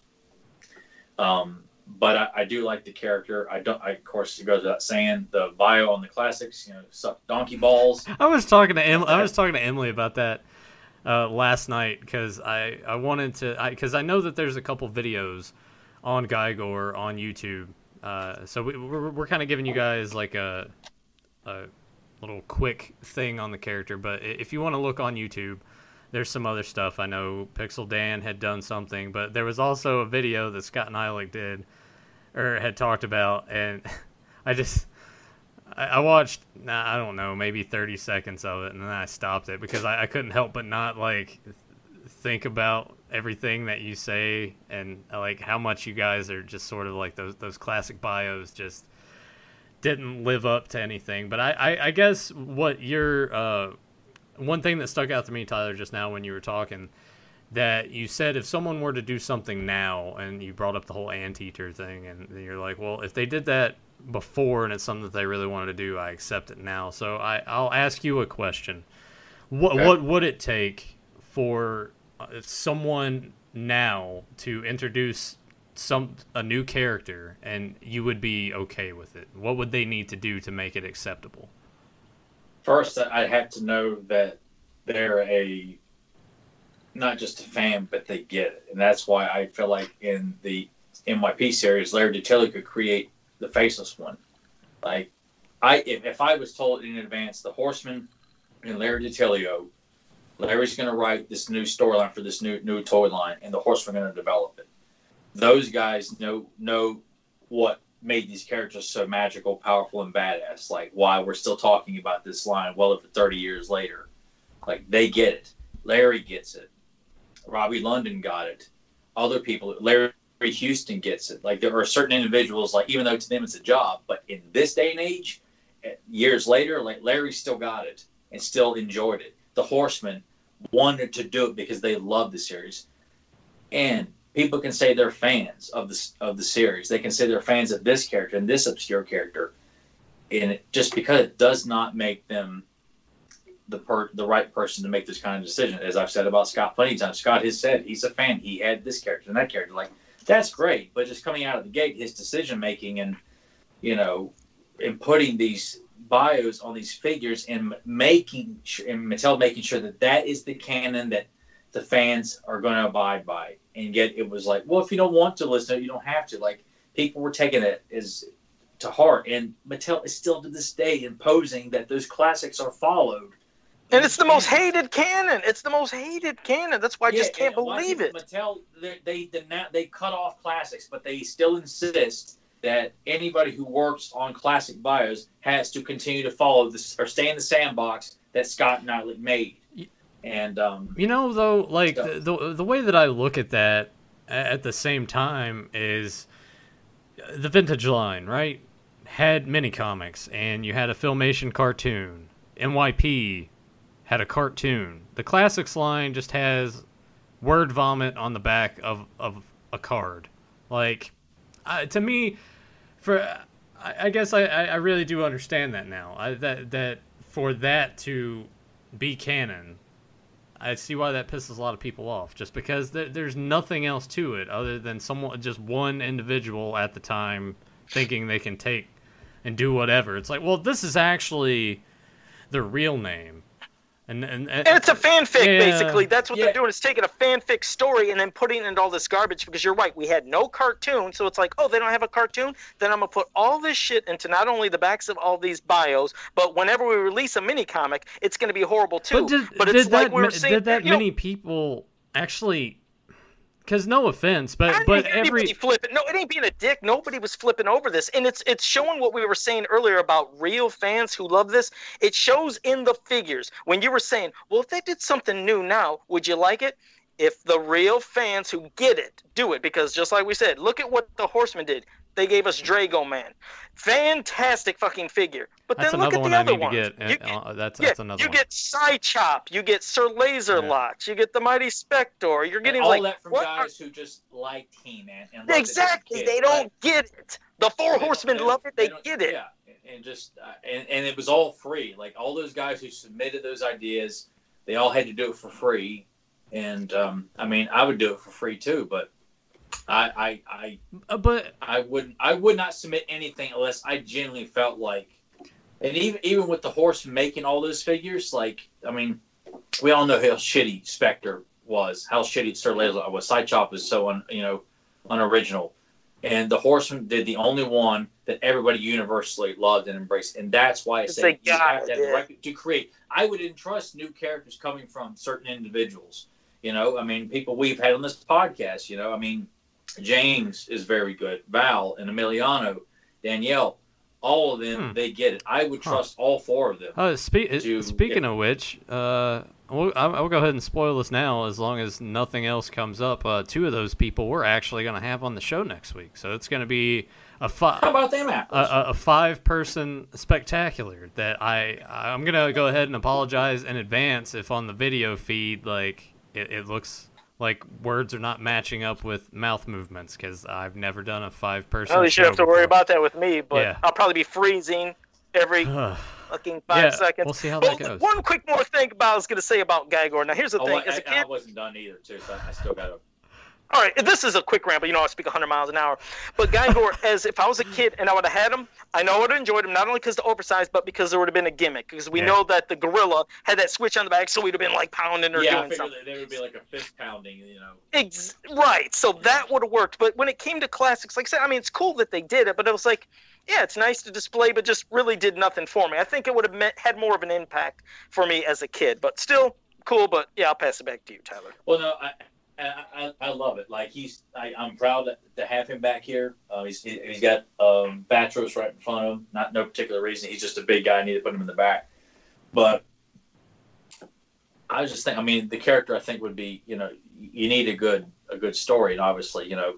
Um, but I, I, do like the character. I don't. I, of course, it goes without saying the bio on the classics. You know, suck donkey balls. I was talking to Emily. I was talking to Emily about that uh, last night because I I wanted to because I, I, know that there's a couple videos on Gygor on YouTube. Uh, so we, we're we're kind of giving you guys like a a little quick thing on the character. But if you want to look on YouTube, there's some other stuff. I know Pixel Dan had done something, but there was also a video that Scott Neitlich did or had talked about, and I just I, watched I don't know maybe 30 seconds of it, and then I stopped it because I, I couldn't help but not like think about everything that you say and like how much you guys are just sort of like those those classic bios just didn't live up to anything. But I, I, I guess what your uh, one thing that stuck out to me, Tyler, just now when you were talking, that you said if someone were to do something now, and you brought up the whole anteater thing, and you're like, well, if they did that before and it's something that they really wanted to do, I accept it now. So I, I'll ask you a question. What okay. what would it take for uh, Uh, someone now to introduce some a new character and you would be okay with it? What would they need to do to make it acceptable? First, I have to know that they're a not just a fan, but they get it, and that's why I feel like in the MYP series, Larry DiTillio could create the faceless one. Like, I if, if I was told in advance the Horsemen and Larry DiTillio, Larry's going to write this new storyline for this new new toy line, and the Horsemen going to develop it. Those guys know know what made these characters so magical, powerful, and badass. Like why we're still talking about this line well over 30 years later. Like they get it. Larry gets it. Robbie London got it. Other people, Larry Houston gets it. Like there are certain individuals, like even though to them it's a job, but in this day and age, eh, years later, like Larry still got it and still enjoyed it. The Horsemen wanted to do it because they love the series, and people can say they're fans of the of the series. They can say they're fans of this character and this obscure character, and it, just because it does not make them the per the right person to make this kind of decision. As I've said about Scott plenty times, Scott has said he's a fan. He had this character and that character. Like that's great, but just coming out of the gate, his decision making and you know, and putting these bios on these figures and making sure and Mattel making sure that that is the canon that the fans are going to abide by. And yet it was like, well, if you don't want to listen, you don't have to. Like people were taking it as to heart, and Mattel is still to this day imposing that those classics are followed. And it's the most hated canon. It's the most hated canon. That's why I just can't believe it. Mattel they they, they they cut off classics, but they still insist that anybody who works on classic bios has to continue to follow this or stay in the sandbox that Scott Neitlich made. And um, you know, though, like so. the the way that I look at that at the same time is the vintage line, right? Had mini comics, and you had a filmation cartoon. MYP had a cartoon. The classics line just has word vomit on the back of of a card. Like, uh, to me, for I, I guess I, I really do understand that now. I, that that for that to be canon, I see why that pisses a lot of people off. Just because th- there's nothing else to it other than someone, just one individual at the time, thinking they can take and do whatever. It's like, well, this is actually the real name. And, and, and, and, it's a fanfic, yeah. basically. That's what yeah. they're doing. Is taking a fanfic story and then putting it into all this garbage. Because you're right, we had no cartoon, so it's like, oh, they don't have a cartoon. Then I'm gonna put all this shit into not only the backs of all these bios, but whenever we release a mini comic, it's gonna be horrible too. But, did, but it's did like that, we were saying. Did that many know, people actually because no offense, but but every flipping. No, it ain't being a dick. Nobody was flipping over this, and it's it's showing what we were saying earlier about real fans who love this. It shows in the figures when you were saying, well, if they did something new now, would you like it? If the real fans who get it do it, because just like we said, look at what the Horsemen did. They gave us Draego-Man, fantastic fucking figure. But that's then look at the other ones. Get. You get, uh, that's, that's another you one. get Psychop, you get Sir Laser yeah. you get the Mighty Spector. You're getting all like that from guys are... who just like He-Man exactly. They don't get it. The Four Horsemen love it. They, they get it. Yeah, and just uh, and and it was all free. Like all those guys who submitted those ideas, they all had to do it for free. And um, I mean, I would do it for free too, but I, I, I, uh, but I wouldn't, I would not submit anything unless I genuinely felt like, and even even with the horse making all those figures, like, I mean, we all know how shitty Spector was, how shitty Sir Laser was. Psychop is so un, you know, unoriginal, and the horseman did the only one that everybody universally loved and embraced, and that's why I say you have to have right to create. I would entrust new characters coming from certain individuals. You know, I mean, people we've had on this podcast. You know, I mean, James is very good. Val and Emiliano, Danielle, all of them, hmm. they get it. I would trust huh. all four of them. Uh, spe- to, speaking yeah. of which, uh, we'll, I'll go ahead and spoil this now as long as nothing else comes up. Uh, two of those people we're actually going to have on the show next week. So it's going to be a five. How about them apples? A, a five-person spectacular that I I'm going to go ahead and apologize in advance if on the video feed like it, it looks like words are not matching up with mouth movements because I've never done a five person. Well, you should have to before. worry about that with me, but yeah. I'll probably be freezing every fucking five yeah, seconds. We'll see how that oh, goes. One quick more thing about I was going to say about Gygor. Now here's the oh, thing: I, as a kid, I wasn't done either, too, so I still got to all right, this is a quick rant, but you know I speak 100 miles an hour. But Gygor, as if I was a kid and I would have had him, I know I would have enjoyed him not only because the oversized, but because there would have been a gimmick. Because we yeah. know that the gorilla had that switch on the back, so we'd have been like pounding or yeah, doing something. Yeah, there would be like a fist pounding, you know. Ex- right, so that would have worked. But when it came to classics, like I said, I mean, it's cool that they did it, but it was like, yeah, it's nice to display, but just really did nothing for me. I think it would have had more of an impact for me as a kid, but still cool. But yeah, I'll pass it back to you, Tyler. Well, no, I, I, I, love it. Like he's, I, am proud to have him back here. Uh, he's he's got um, Batros right in front of him. Not no particular reason. He's just a big guy. I need to put him in the back. But I was just thinking. I mean, the character I think would be, you know, you need a good a good story, and obviously, you know,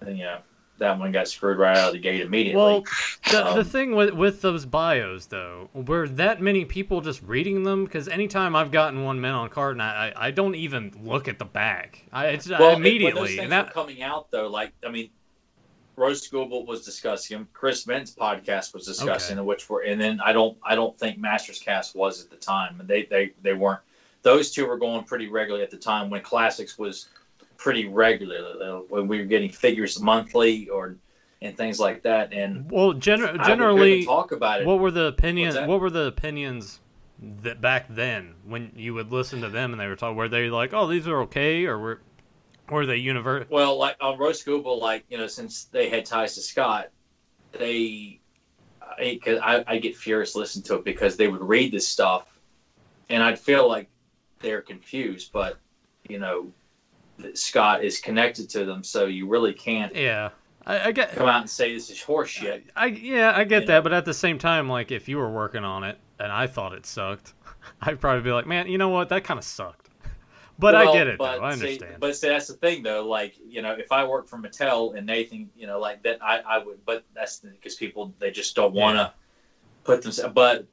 and, you know, that one got screwed right out of the gate immediately. Well, the, um, the thing with with those bios though, were that many people just reading them? Because anytime I've gotten one men on card, and I, I, I don't even look at the back. I it's well, immediately. When those and that coming out though, like I mean, Rose Scoble was discussing. Chris Ben's podcast was discussing okay. which were, and then I don't I don't think Masters Cast was at the time, and they they they weren't. Those two were going pretty regularly at the time when Classics was pretty regularly when we were getting figures monthly or and things like that. And well, gener- I generally, talk about it. what were the opinions? What were the opinions that back then when you would listen to them and they were talking? Were they like, "Oh, these are okay," or were were they universal? Well, like on Roast Google, like you know, since they had ties to Scott, they, I, cause I, I get furious listening to it because they would read this stuff, and I'd feel like they're confused. But you know, Scott is connected to them, so you really can't Yeah, I, I get. come out and say this is horseshit. I yeah, I get You that, know? but at the same time, like if you were working on it and I thought it sucked, I'd probably be like, man, you know what, that kind of sucked. But I get it, but though. I see- understand. but see, that's the thing, though. Like, you know, if I worked for Mattel and Nathan, you know, like that, I, I would. But that's because people they just don't want to Yeah. put themselves. But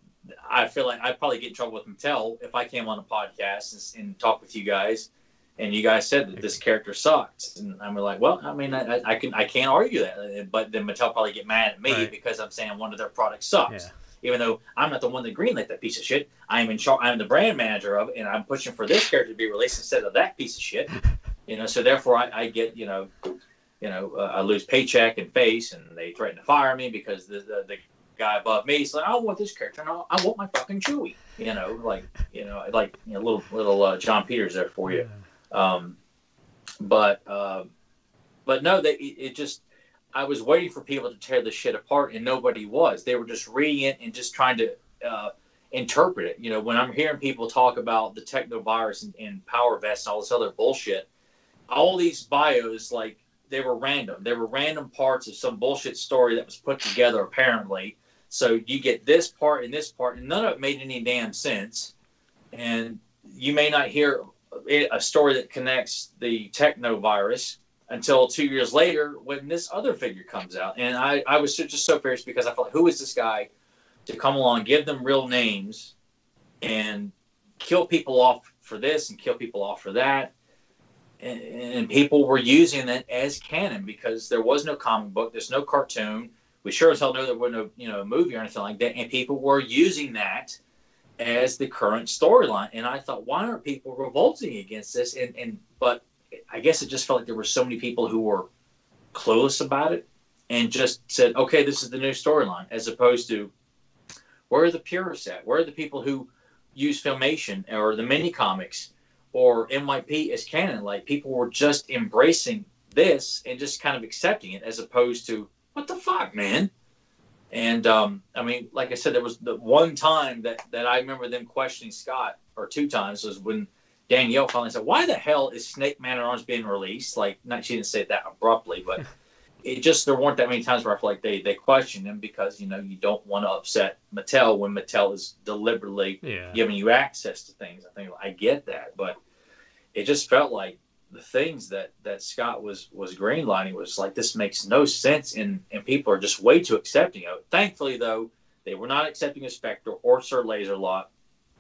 I feel like I'd probably get in trouble with Mattel if I came on a podcast and, and talk with you guys, and you guys said that this character sucks, and I'm like, well, I mean, I, I can I can't argue that, but then Mattel probably get mad at me Right. because I'm saying one of their products sucks yeah, even though I'm not the one that greenlit that piece of shit. I'm in charge. I'm the brand manager of it, and I'm pushing for this character to be released instead of that piece of shit. You know, so therefore I, I get you know, you know, uh, I lose paycheck and face, and they threaten to fire me because the the, the guy above me is like, I want this character, no, I want my fucking Chewie. You know, like you know, like you know, little little uh, John Peters there for you. Um, but uh, but no, they it, just I was waiting for people to tear the shit apart, and nobody was. They were just reading it and just trying to uh, interpret it. You know, when I'm hearing people talk about the technovirus and, and power vests and all this other bullshit, all these bios like they were random. They were random parts of some bullshit story that was put together apparently. So you get this part and this part, and none of it made any damn sense. And you may not hear a a story that connects the techno virus until two years later when this other figure comes out. And I, I was just so curious because I felt who is this guy to come along, give them real names, and kill people off for this and kill people off for that? And, and people were using it as canon because there was no comic book, there's no cartoon. We sure as hell know there was no you know movie or anything like that, and people were using that as the current storyline. And I thought, why aren't people revolting against this? And and but I guess it just felt like there were so many people who were clueless about it and just said, okay, this is the new storyline, as opposed to where are the purists at? Where are the people who use Filmation or the mini comics or MYP as canon? Like people were just embracing this and just kind of accepting it as opposed to what the fuck, man. And um, I mean, like I said, there was the one time that, that I remember them questioning Scott, or two times, was when Danielle finally said, "Why the hell is Snake Man at Arms being released?" Like, not she didn't say it that abruptly, but it just there weren't that many times where I feel like they they questioned him because you know you don't want to upset Mattel when Mattel is deliberately yeah. giving you access to things. I think I get that, but it just felt like the things that that Scott was was greenlighting was like this makes no sense, and and people are just way too accepting of it. Thankfully, though, they were not accepting of Spector or Sir Laserlot,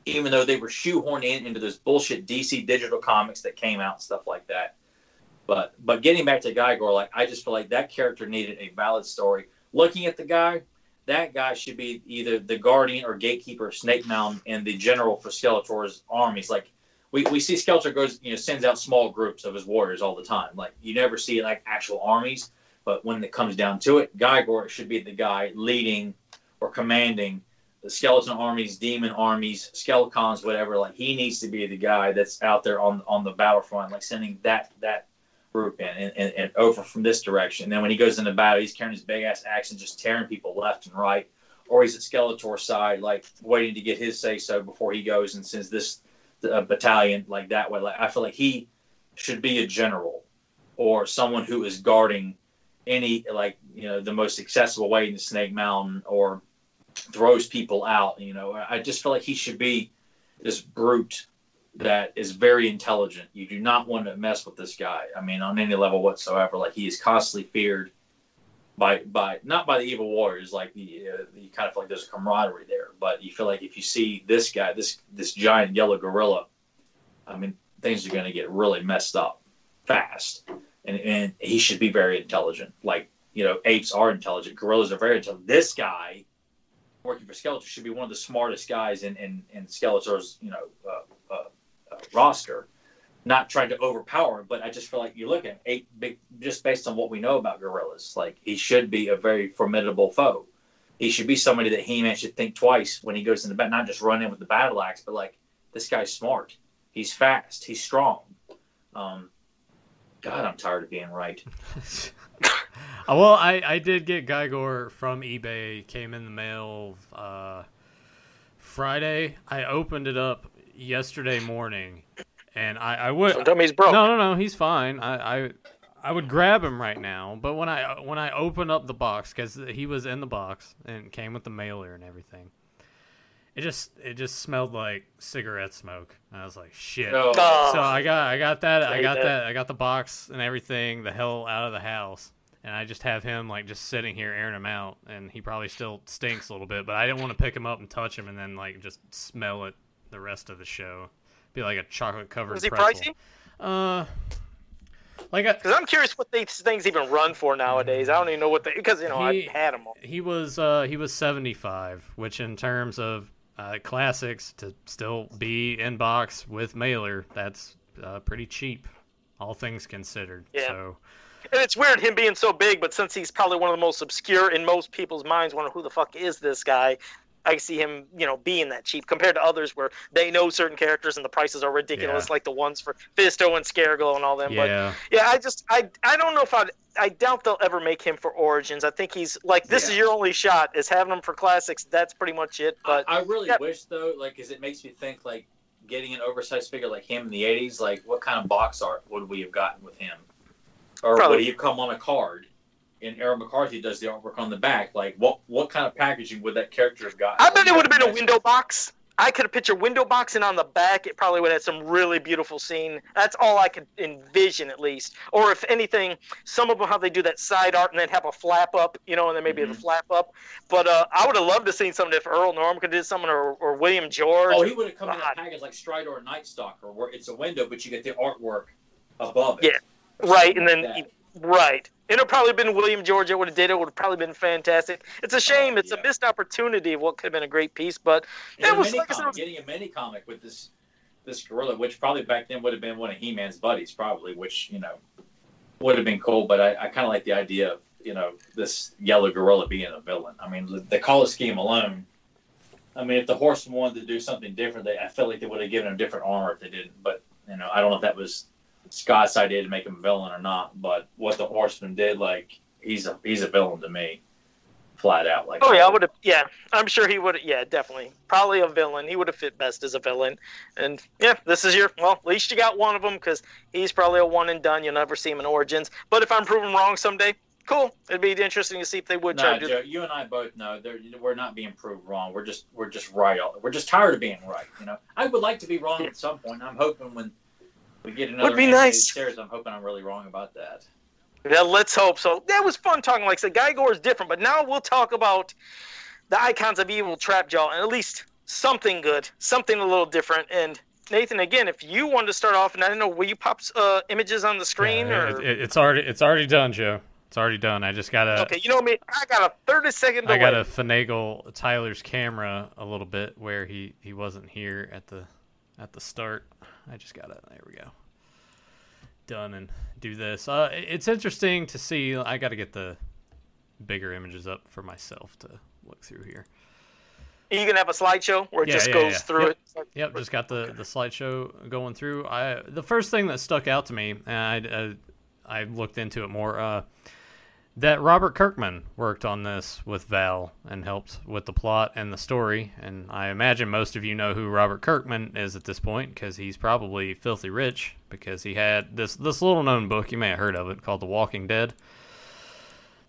even though they were shoehorned in into this bullshit DC digital comics that came out and stuff like that. But but getting back to Gygor, like I just feel like that character needed a valid story. Looking at the guy, that guy should be either the guardian or gatekeeper of Snake Mountain and the general for Skeletor's armies. Like we, we see Skeletor goes, you know, sends out small groups of his warriors all the time. Like you never see like actual armies, but when it comes down to it, Gygor should be the guy leading or commanding the skeleton armies, demon armies, skeletons, whatever. Like he needs to be the guy that's out there on on the battlefront, like sending that that group in and, and, and over from this direction. And then when he goes into battle, he's carrying his big ass axe and just tearing people left and right. Or he's at Skeletor's side, like waiting to get his say so before he goes and sends this uh, battalion like that way. Like I feel like he should be a general or someone who is guarding any like you know the most accessible way in the Snake Mountain or throws people out. You know, I just feel like he should be this brute that is very intelligent. You do not want to mess with this guy. I mean, on any level whatsoever. Like he is constantly feared by by not by the evil warriors. Like the uh, you kind of feel like there's a camaraderie there, but you feel like if you see this guy, this this giant yellow gorilla, I mean, things are going to get really messed up fast. And and he should be very intelligent. Like you know, apes are intelligent. Gorillas are very intelligent. This guy working for Skeletor should be one of the smartest guys in in, in Skeletor's you know uh, uh, uh, roster. Not trying to overpower him, but I just feel like you look at eight big, just based on what we know about gorillas, like he should be a very formidable foe. He should be somebody that He-Man should think twice when he goes in the bat, not just run in with the battle axe, but like this guy's smart, he's fast, he's strong. Um, God, I'm tired of being right. Uh, well, I, I did get Gygor from eBay. Came in the mail uh, Friday. I opened it up yesterday morning, and I, I would. Don't tell me he's broke. No, no, no. He's fine. I, I I would grab him right now, but when I when I open up the box because he was in the box and came with the mailer and everything, it just it just smelled like cigarette smoke. I was like, shit. Oh. So I got I got that I hate got that. that I got the box and everything the hell out of the house, and I just have him like just sitting here airing him out, and he probably still stinks a little bit, but I didn't want to pick him up and touch him and then like just smell it the rest of the show. Be like a chocolate covered. Is he pretzel. pricey? Uh, like Because I'm curious what these things even run for nowadays. I don't even know what they because you know He- I had them all. he was uh he was 75 which in terms of uh, classics to still be in box with mailer that's uh, pretty cheap all things considered Yeah. so And it's weird him being so big, but since he's probably one of the most obscure in most people's minds, wondering who the fuck is this guy. I see him, you know, being that cheap compared to others where they know certain characters and the prices are ridiculous, Yeah. like the ones for Fisto and Scareglow and all them. But yeah Yeah, I just I I don't know if I I doubt they'll ever make him for Origins. I think he's like this is your only shot is having him for classics. That's pretty much it. But I, I really yeah. wish though, like, because it makes me think like getting an oversized figure like him in the '80s. Like, what kind of box art would we have gotten with him, or Probably- would he have come on a card? And Errol McCarthy does the artwork on the back. Like, what what kind of packaging would that character have got? I bet it would have been a window box. I could have pictured window box, and on the back, it probably would have had some really beautiful scene. That's all I could envision, at least. Or if anything, some of them how they do that side art and then have a flap up, you know, and then maybe Mhm. the flap up. But uh, I would have loved to seen something if Earl Norem could do something, or, or William George. Oh, he would have come in God. a package like Stridor or Night Stalker, where it's a window, but you get the artwork above it. Yeah, right, and then That. Right. It would probably been William George that would have did it. Would have probably been fantastic. It's a oh, shame. Oh, it's yeah. a missed opportunity of what could have been a great piece. But And it was like I said, it comic, was- getting a mini comic with this this gorilla, which probably back then would have been one of He-Man's buddies, probably, which you know would have been cool. But I, I kind of like the idea of you know this yellow gorilla being a villain. I mean, the, the color scheme alone. I mean, if the horseman wanted to do something different, they, I feel like they would have given him different armor if they didn't. But you know, I don't know if that was Scott's idea to make him a villain or not. But what the horseman did, like he's a he's a villain to me, flat out. Like oh yeah, I would have. Yeah, I'm sure he would. Yeah, definitely. Probably a villain. He would have fit best as a villain. And yeah, this is your. Well, at least you got one of them because he's probably a one and done. You'll never see him in Origins. But if I'm proven wrong someday, cool. It'd be interesting to see if they would try No, to do. Joe, you and I both know we're not being proved wrong. We're just we're just right. all- We're just tired of being right. You know, I would like to be wrong at some point. I'm hoping when we get another be nice. series, I'm hoping I'm really wrong about that. Yeah, let's hope so. That was fun talking. Like I said, Gygor is different, but now we'll talk about the icons of evil Trapjaw and at least something good, something a little different. And Nathan, again, if you wanted to start off, and I don't know, will you pop uh, images on the screen Yeah, or? it, it- it's already it's already done joe it's already done i just gotta okay, you know me. I got a thirty second delay. I gotta finagle Tyler's camera a little bit where he he wasn't here at the at the start. I just got it. there we go. Done and do this. Uh, it's interesting to see. I gotta get the bigger images up for myself to look through here. Are You gonna have a slideshow where it Yeah, just yeah, goes yeah. through Yep. it. Yep, just got the the slideshow going through. I the first thing that stuck out to me, and I uh, I looked into it more. Uh, that Robert Kirkman worked on this with Val and helped with the plot and the story. And I imagine most of you know who Robert Kirkman is at this point because he's probably filthy rich because he had this this little known book you may have heard of it called The Walking Dead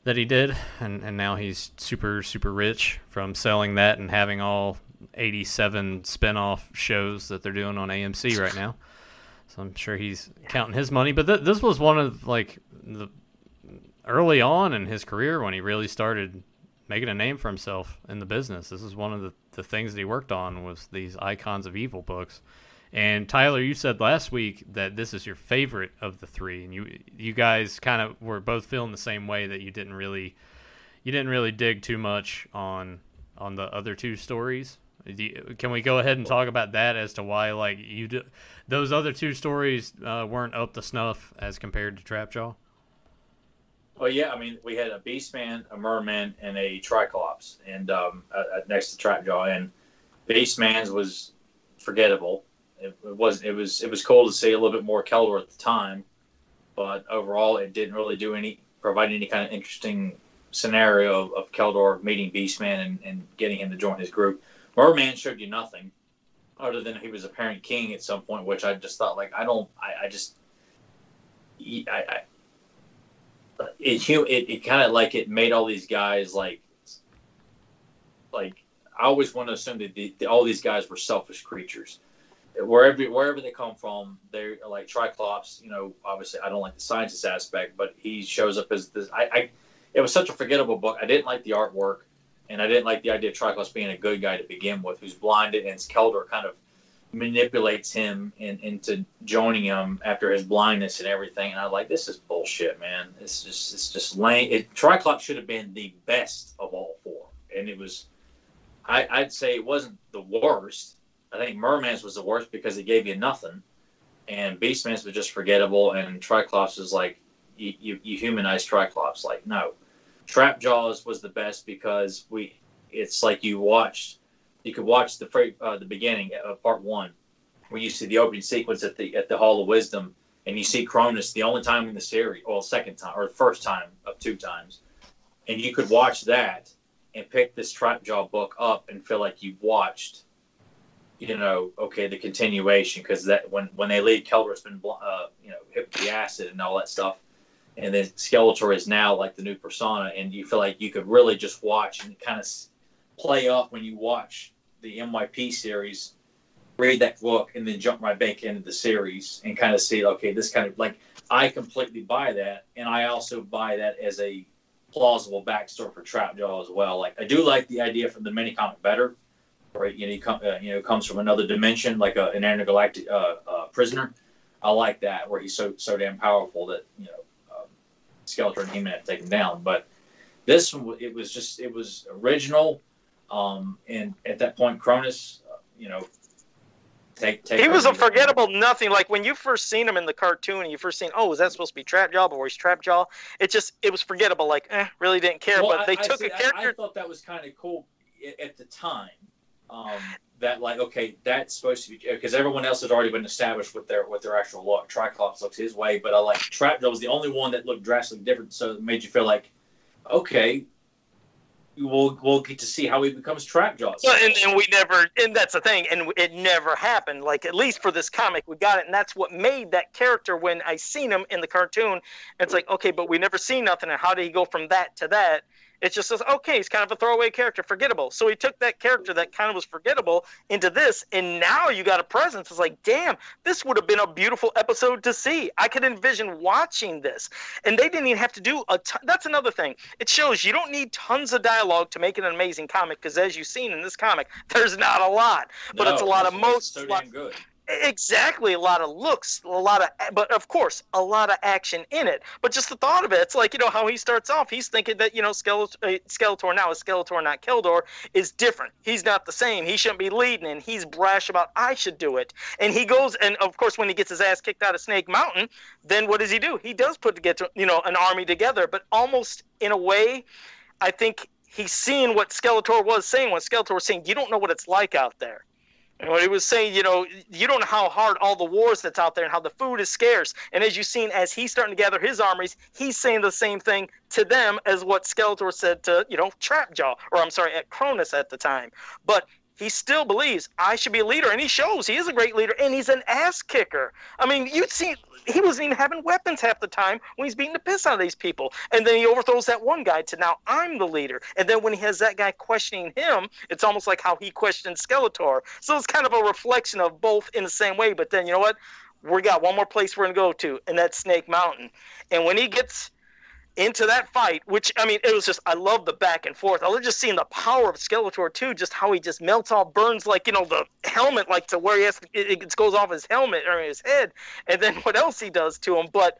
that he did, and and now he's super super rich from selling that and having all 87 spin-off shows that they're doing on AMC right now. So I'm sure he's counting his money, but th- this was one of like the early on in his career when he really started making a name for himself in the business. This is one of the, the things that he worked on was these Icons of Evil books. And Tyler, you said last week that this is your favorite of the three, and you you guys kind of were both feeling the same way that you didn't really you didn't really dig too much on on the other two stories. Can we go ahead and talk about that as to why, like, you do, those other two stories uh, weren't up to snuff as compared to Trapjaw? Well, yeah, I mean, we had a Beastman, a Merman, and a Triclops, and um, uh, uh next to Trapjaw, and Beastman's was forgettable. It, it, was it was it was cool to see a little bit more Keldor at the time, but overall, it didn't really do any provide any kind of interesting scenario of, of Keldor meeting Beastman and, and getting him to join his group. Merman showed you nothing other than he was apparent king at some point, which I just thought like I don't I, I just I, I it it, it kind of like it made all these guys like like I always want to assume that the, the, all these guys were selfish creatures. Wherever wherever they come from, they're like Triclops. You know, obviously I don't like the scientist aspect, but he shows up as this. I, I it was such a forgettable book. I didn't like the artwork, and I didn't like the idea of Triclops being a good guy to begin with, who's blinded, and Keldor kind of manipulates him in, into joining him after his blindness and everything. And I was like, this is bullshit, man. It's just it's just lame. It, Triclops should have been the best of all four, and it was. I, I'd say it wasn't the worst. I think Merman's was the worst because it gave you nothing, and Beastman's was just forgettable, and Triclops is like you, you, you humanize Triclops. Like no, Trap Jaws was the best because we. It's like you watched you could watch the uh, the beginning of part one, where you see the opening sequence at the at the Hall of Wisdom, and you see Kronis the only time in the series, or second time, or the first time of two times, and you could watch that and pick this Trapjaw book up and feel like you've watched, you know, okay, the continuation because that when when they leave, Keldor's been uh, you know hit the acid and all that stuff. And then Skeletor is now like the new persona, and you feel like you could really just watch and kind of play up when you watch the MYP series, read that book, and then jump right back into the series and kind of see, okay, this kind of like I completely buy that, and I also buy that as a plausible backstory for Trapjaw as well. Like I do like the idea from the mini comic better, right? you know he come, uh, you know comes from another dimension, like a, an intergalactic uh, uh, prisoner. I like that where he's so so damn powerful that you know um, Skeletor and He-Man have to take him down. But this one, it was just it was original. Um, and at that point, Kronis, uh, you know, take, take he was a forgettable nothing. Like when you first seen him in the cartoon, and you first seen, oh, is that supposed to be Trap Trapjaw before he's Trapjaw? It just it was forgettable. Like, eh, really didn't care. Well, but they I, took I, a character. I, I, thought that was kind of cool at the time. Um, that like okay, that's supposed to be because everyone else has already been established with their with their actual look. Triclops looks his way, but I like Trap Trapjaw was the only one that looked drastically different, so it made you feel like, okay, we'll we'll get to see how he becomes Trap Jaws. Well, and, and we never, and that's the thing, and it never happened. Like at least for this comic, we got it, and that's what made that character. When I seen him in the cartoon, it's like okay, but we never seen nothing. And how did he go from that to that? It just says, okay, he's kind of a throwaway character, forgettable. So he took that character that kind of was forgettable into this, and now you got a presence. It's like, damn, this would have been a beautiful episode to see. I could envision watching this. And they didn't even have to do a ton. That's another thing. It shows you don't need tons of dialogue to make it an amazing comic, because as you've seen in this comic, there's not a lot. But no, it's a lot of most. So damn good exactly a lot of looks a lot of but of course a lot of action in it. But just the thought of it it's like you know how he starts off he's thinking that you know skeletor, uh, skeletor now is skeletor not keldor is different. He's not the same. He shouldn't be leading and he's brash about i should do it. And he goes and of course when he gets his ass kicked out of snake mountain then what does he do? He does put to together you know an army together but almost in a way i think he's seeing what skeletor was saying what skeletor was saying you don't know what it's like out there and what he was saying, you know, you don't know how hard all the wars that's out there and how the food is scarce. And as you've seen, as he's starting to gather his armies, he's saying the same thing to them as what Skeletor said to, you know, Trapjaw, or I'm sorry, at Kronis at the time. But he still believes I should be a leader, and he shows he is a great leader, and he's an ass kicker. I mean, you'd see he wasn't even having weapons half the time when he's beating the piss out of these people, and then he overthrows that one guy to now I'm the leader, and then when he has that guy questioning him, it's almost like how he questioned Skeletor. So it's kind of a reflection of both in the same way. But then you know what? We got one more place we're gonna go to, and that's Snake Mountain. And when he gets into that fight, which I mean, it was just I love the back and forth. I love just seeing the power of Skeletor too, just how he just melts off, burns like you know the helmet, like to where he has it, it goes off his helmet or his head, and then what else he does to him. But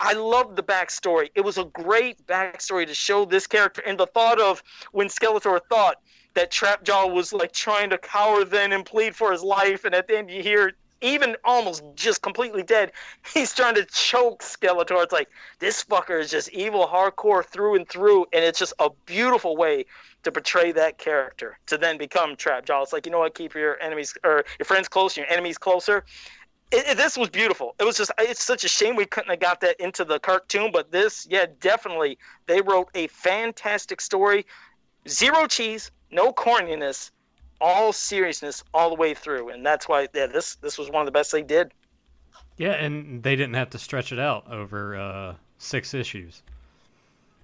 I love the backstory. It was a great backstory to show this character, and the thought of when Skeletor thought that Trapjaw was like trying to cower then and plead for his life, and at the end you hear even almost just completely dead, he's trying to choke Skeletor. It's like this fucker is just evil hardcore through and through, and it's just a beautiful way to portray that character to then become Trapjaw. It's like you know what, keep your enemies or your friends close, your enemies closer. It, it, this was beautiful. It was just it's such a shame we couldn't have got that into the cartoon, but this, yeah, definitely they wrote a fantastic story. Zero cheese, no corniness, all seriousness all the way through, and that's why yeah, this this was one of the best they did. Yeah, and they didn't have to stretch it out over uh, six issues.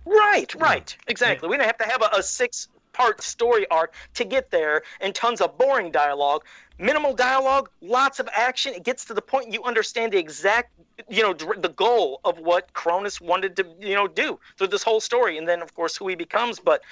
Right, right, yeah. exactly. Yeah. We didn't have to have a, a six part story arc to get there, and tons of boring dialogue. Minimal dialogue, lots of action. It gets to the point you understand the exact, you know, the goal of what Kronis wanted to, you know, do through this whole story, and then of course who he becomes. But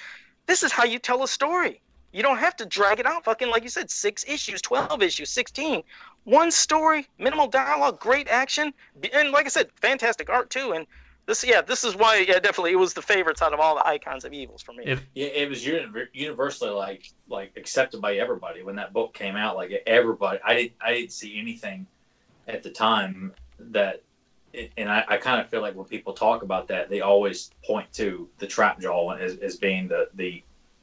this is how you tell a story. You don't have to drag it out, fucking like you said, six issues, twelve issues, sixteen. One story, minimal dialogue, great action, and like I said, fantastic art too. And this, yeah, this is why, yeah, definitely, it was the favorites out of all the icons of evils for me. If, yeah, it was universally like like accepted by everybody when that book came out. Like everybody, I didn't I didn't see anything at the time that and I, I kind of feel like when people talk about that, they always point to the Trapjaw as, as being the, the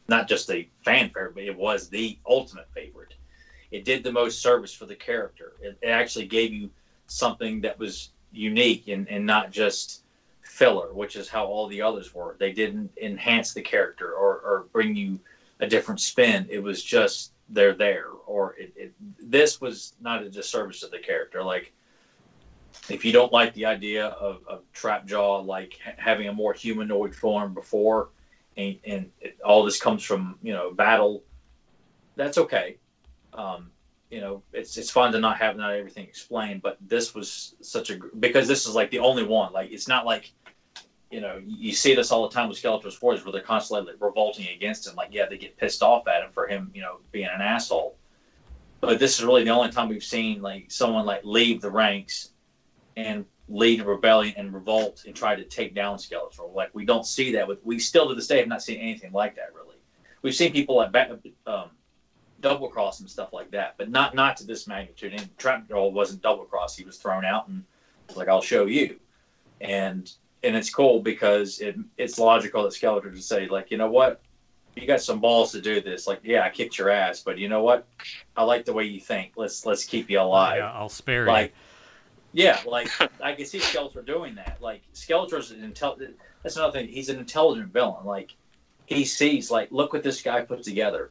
not just the fan favorite, but it was the ultimate favorite. It did the most service for the character. It, it actually gave you something that was unique and, and not just filler, which is how all the others were. They didn't enhance the character or, or bring you a different spin. It was just they're there. Or it, it, this was not a disservice to the character. Like if you don't like the idea of, of Trapjaw like having a more humanoid form before, and, and it, all this comes from you know battle, that's okay. Um, you know, it's it's fun to not have not everything explained, but this was such a because this is like the only one. Like it's not like you know you see this all the time with Skeletor's Forces where they're constantly like, revolting against him. Like yeah, they get pissed off at him for him you know being an asshole. But this is really the only time we've seen like someone like leave the ranks and lead a rebellion and revolt and try to take down Skeletor. Like we don't see that with we still to this day have not seen anything like that really. We've seen people like um, double cross and stuff like that, but not not to this magnitude. And Trapjaw wasn't double cross; he was thrown out and like I'll show you, and and it's cool because it it's logical that Skeletor to say like you know what. You got some balls to do this. Like, yeah, I kicked your ass, but you know what? I like the way you think. Let's let's keep you alive. Yeah, I'll spare like, you yeah, like I can see Skeletor doing that. Like Skeletor's an intelligent. That's another thing. He's an intelligent villain. Like he sees, like, look what this guy put together,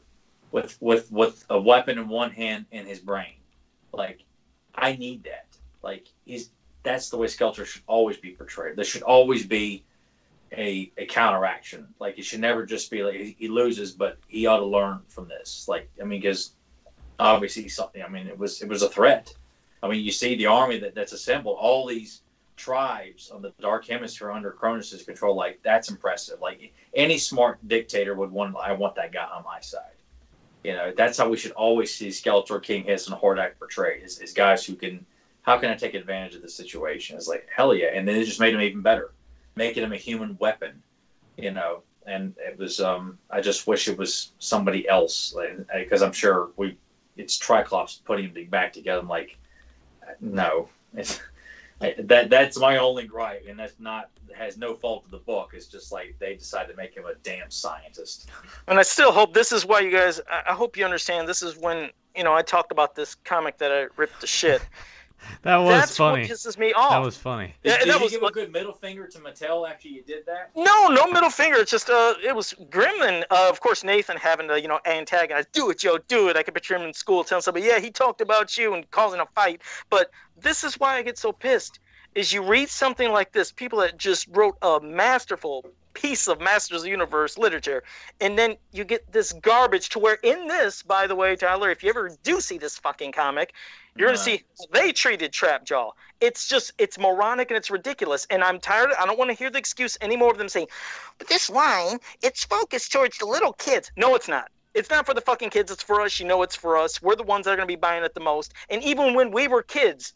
with with with a weapon in one hand and his brain. Like, I need that. Like he's that's the way Skeletor should always be portrayed. There should always be a a counteraction. Like it should never just be like he loses, but he ought to learn from this. Like I mean, because obviously something. I mean, it was it was a threat I mean, you see the army that, that's assembled, all these tribes on the Dark Hemisphere under Kronis's control. Like that's impressive. Like any smart dictator would want. I want that guy on my side. You know, that's how we should always see Skeletor, King Hiss, and Hordak portrayed is, is guys who can. How can I take advantage of the situation? It's like hell yeah, and then it just made him even better, making him a human weapon. You know, and it was. um I just wish it was somebody else because I'm sure we. It's Triclops putting him back together. I'm like, no, it's, that that's my only gripe, and that's not has no fault of the book. It's just like they decided to make him a damn scientist. And I still hope this is why you guys. I hope you understand. This is when you know I talked about this comic that I ripped to shit. that was That's funny. What pisses me off. That was funny. Did, did that you was give what- a good middle finger to Mattel after you did that? No, no middle finger. It's just uh, it was Gremlin. Uh, of course, Nathan having to you know antagonize. Do it, Joe. Do it. I could picture him in school telling somebody, yeah, he talked about you and causing a fight. But this is why I get so pissed. Is you read something like this, people that just wrote a masterful piece of Masters of the Universe literature, and then you get this garbage to where in this, by the way, Tyler, if you ever do see this fucking comic, you're gonna see how they treated Trapjaw. It's just it's moronic and it's ridiculous. And I'm tired. I don't want to hear the excuse anymore of them saying, "But this line, it's focused towards the little kids." No, it's not. It's not for the fucking kids. It's for us. You know, it's for us. We're the ones that are gonna be buying it the most. And even when we were kids,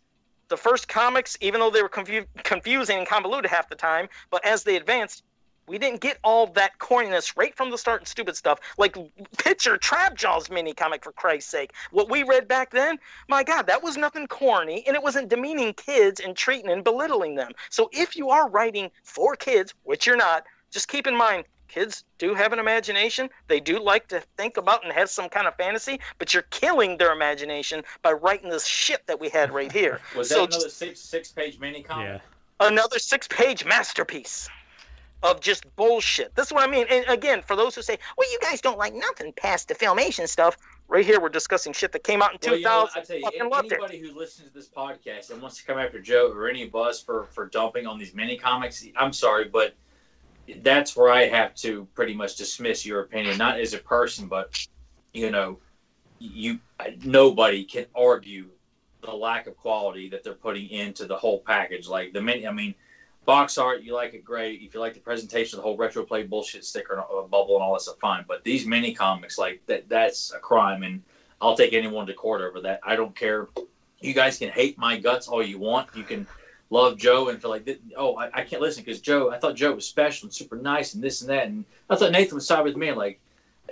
the first comics, even though they were confu- confusing and convoluted half the time, but as they advanced, We didn't get all that corniness right from the start and stupid stuff. Like picture Trap Jaws mini comic for Christ's sake. What we read back then, my God, that was nothing corny, and it wasn't demeaning kids and treating and belittling them. So if you are writing for kids, which you're not, just keep in mind kids do have an imagination. They do like to think about and have some kind of fantasy, but you're killing their imagination by writing this shit that we had right here. Was that So another six six page mini comic? Yeah. another six page masterpiece of just bullshit. This is what I mean. And again, for those who say, well, you guys don't like nothing past the filmation stuff, right here we're discussing shit that came out in Well, you know 2000. what, I tell you, fucking it. anybody who listens to this podcast and wants to come after Joe or any of us for for dumping on these mini comics, I'm sorry, but that's where I have to pretty much dismiss your opinion, not as a person, but you know, you nobody can argue the lack of quality that they're putting into the whole package. Like the mini, I mean, box art, you like it great. If you like the presentation, the whole retro play bullshit sticker and uh, bubble and all that stuff, fine. But these mini comics, like that, that's a crime, and I'll take anyone to court over that. I don't care. You guys can hate my guts all you want. You can love Joe and feel like, oh, I, I can't listen because Joe, I thought Joe was special and super nice and this and that. And I thought Nathan was side with me. Like,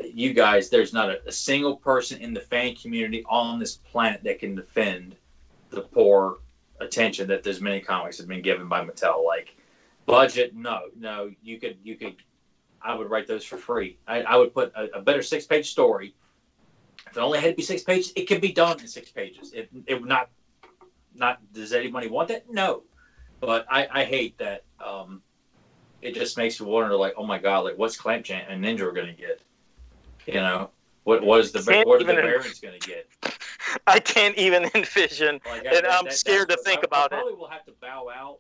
you guys, there's not a, a single person in the fan community on this planet that can defend the poor attention that there's many comics have been given by Mattel. Like, budget, no, no, you could, you could, I would write those for free. I, I would put a, a better six page story. If it only had to be six pages, it could be done in six pages. It, it would not, not, does anybody want that? No. But I, I hate that. Um, it just makes you wonder, like, oh my God, like, what's Clamp and Ninjor to get? You know, what, was the, what are the Barons going to get? I can't even envision. Like, And I'm scared to think I- about I it. probably will have to bow out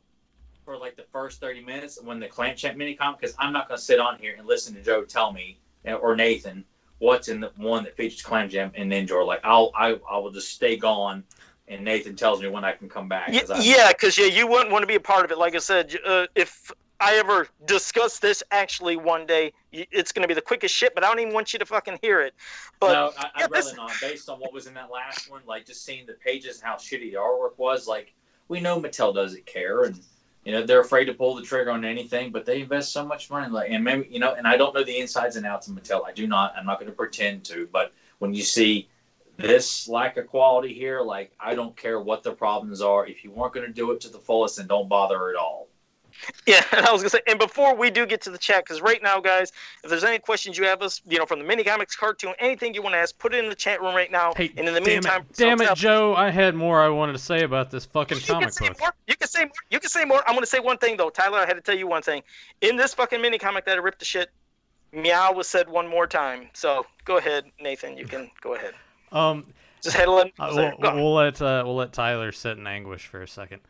for like the first 30 minutes when the Clamp Champ mini comic because I'm not going to sit on here and listen to Joe tell me uh, or Nathan what's in the one that features Clamp Champ and Ninjor. Or like I'll I, I will just stay gone and Nathan tells me when I can come back. 'cause yeah, because yeah, you wouldn't want to be a part of it. Like I said, uh, if I ever discuss this actually one day, it's going to be the quickest shit. But I don't even want you to fucking hear it. But no, I, yeah, I'd this- rather not. Based on what was in that last one, like just seeing the pages and how shitty the artwork was, like we know Mattel doesn't care, and you know they're afraid to pull the trigger on anything, but they invest so much money. Like, and maybe you know, and I don't know the insides and outs of Mattel. I do not. I'm not going to pretend to. But when you see this lack of quality here, like I don't care what the problems are. If you weren't going to do it to the fullest, then don't bother at all. Yeah, and I was gonna say, and before we do get to the chat, because right now, guys, if there's any questions you have us, you know, from the mini comics, cartoon, anything you want to ask, put it in the chat room right now. Hey, and in the damn meantime, it, damn it, Joe! I had more I wanted to say about this fucking You can comic say book. more. You can say more. You can say more. I'm gonna say one thing though, Tyler. I had to tell you one thing. In this fucking mini comic that I ripped the shit, meow was said one more time. So go ahead, Nathan. You can go ahead. Um, Just had to let. Uh, we'll, on. we'll let uh, we'll let Tyler sit in anguish for a second.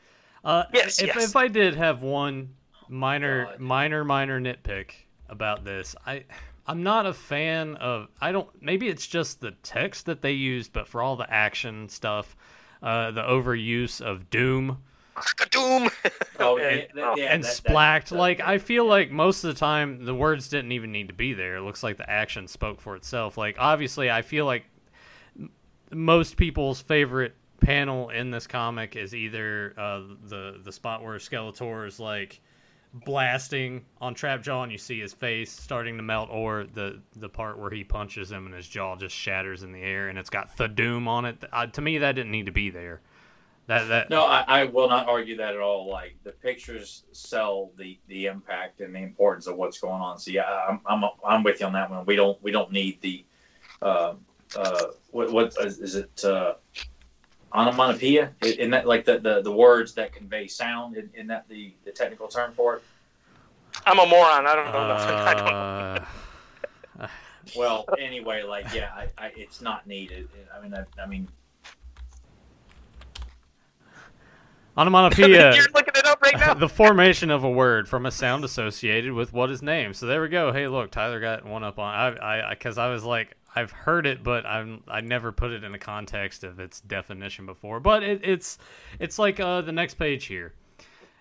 Uh, Yes, if, yes. if I did have one minor God. minor minor nitpick about this, I I'm not a fan of. I don't. Maybe it's just the text that they used, but for all the action stuff, uh, the overuse of Doom Doom. Oh, Okay. yeah, yeah, and that- splacked. that- like I feel like most of the time the words didn't even need to be there. It looks like the action spoke for itself. Like obviously, I feel like most people's favorite panel in this comic is either uh, the the spot where Skeletor is like blasting on Trapjaw and you see his face starting to melt, or the the part where he punches him and his jaw just shatters in the air and it's got the doom on it. Uh, to me, that didn't need to be there. That that No, I, I will not argue that at all. Like the pictures sell the the impact and the importance of what's going on. So yeah, I'm I'm, I'm with you on that one. We don't we don't need the uh, uh, what what is, is it uh, onomatopoeia? In that like the, the, the words that convey sound? In, in that the, the technical term for it? I'm a moron. I don't know nothing. I don't know. uh, Well, anyway, like yeah, I, I, it's not needed. I mean, I, I mean, onomatopoeia. You're looking it up right now. the formation of a word from a sound associated with what is named. So there we go. Hey, look, Tyler got one up on. I, I, because I was like, I've heard it, but I'm, I never put it in a context of its definition before. But it, it's, it's like uh, the next page here.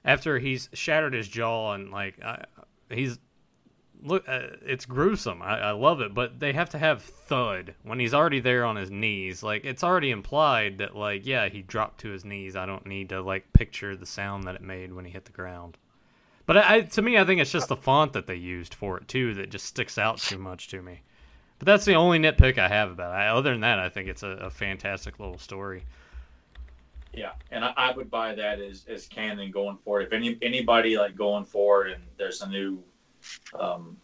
After he's shattered his jaw and like, I, he's look, uh, it's gruesome. I, I love it, but they have to have thud when he's already there on his knees. Like it's already implied that like yeah he dropped to his knees. I don't need to like picture the sound that it made when he hit the ground. But I, to me, I think it's just the font that they used for it too that just sticks out too much to me. But that's the only nitpick I have about it. Other than that, I think it's a, a fantastic little story. Yeah, and I, I, would buy that as, as canon going forward. If any anybody like going forward and there's a new um,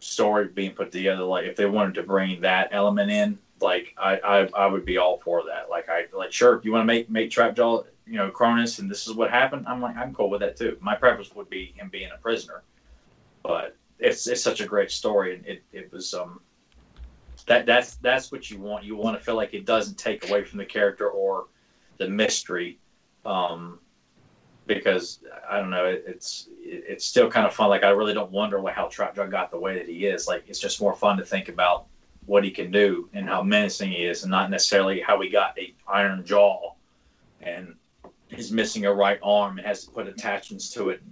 story being put together, like if they wanted to bring that element in, like I, I, I would be all for that. Like I like sure if you want to make make Trapjaw, you know, Kronis, and this is what happened, I'm like I'm cool with that too. My preference would be him being a prisoner, but it's it's such a great story, and it it was um that that's that's what you want. You want to feel like it doesn't take away from the character or the mystery, um, because I don't know, it, it's it's still kind of fun. Like I really don't wonder what, how Trapjaw got the way that he is. Like it's just more fun to think about what he can do and how menacing he is, and not necessarily how he got a iron jaw and he's missing a right arm and has to put attachments to it.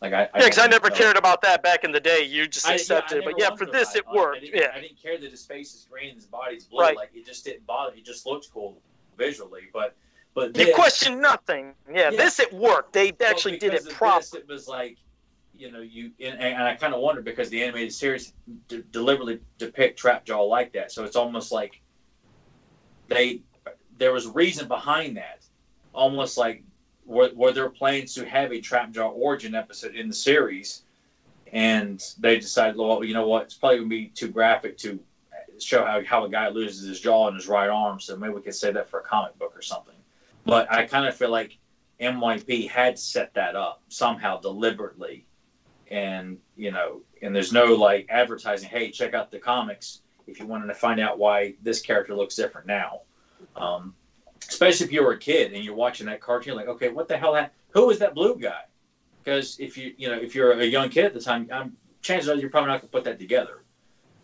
Like I, I yeah, because I never cared about that back in the day. You just accepted yeah, it, but yeah, for this it worked. I yeah, I didn't care that his face is green and his body's blue. Right. Like it just didn't bother. It just looks cool visually, but but this, you question nothing. Yeah, yeah, this it worked. They actually did it properly. It was like you know, you and, and I kind of wonder because the animated series d- deliberately depict Trapjaw like that, so it's almost like they there was reason behind that, almost like were, there plans to have a Trap Jaw origin episode in the series, and they decided, well, you know what, it's probably gonna be too graphic to show how, how a guy loses his jaw and his right arm, so maybe we could say that for a comic book or something. But I kind of feel like MYP had set that up somehow deliberately. And, you know, and there's no like advertising, hey, check out the comics if you wanted to find out why this character looks different now. Um, especially if you were a kid and you're watching that cartoon, like, okay, what the hell? Ha- who is that blue guy? Because if you, you know, if you're a young kid at the time, I'm, chances are you're probably not going to put that together.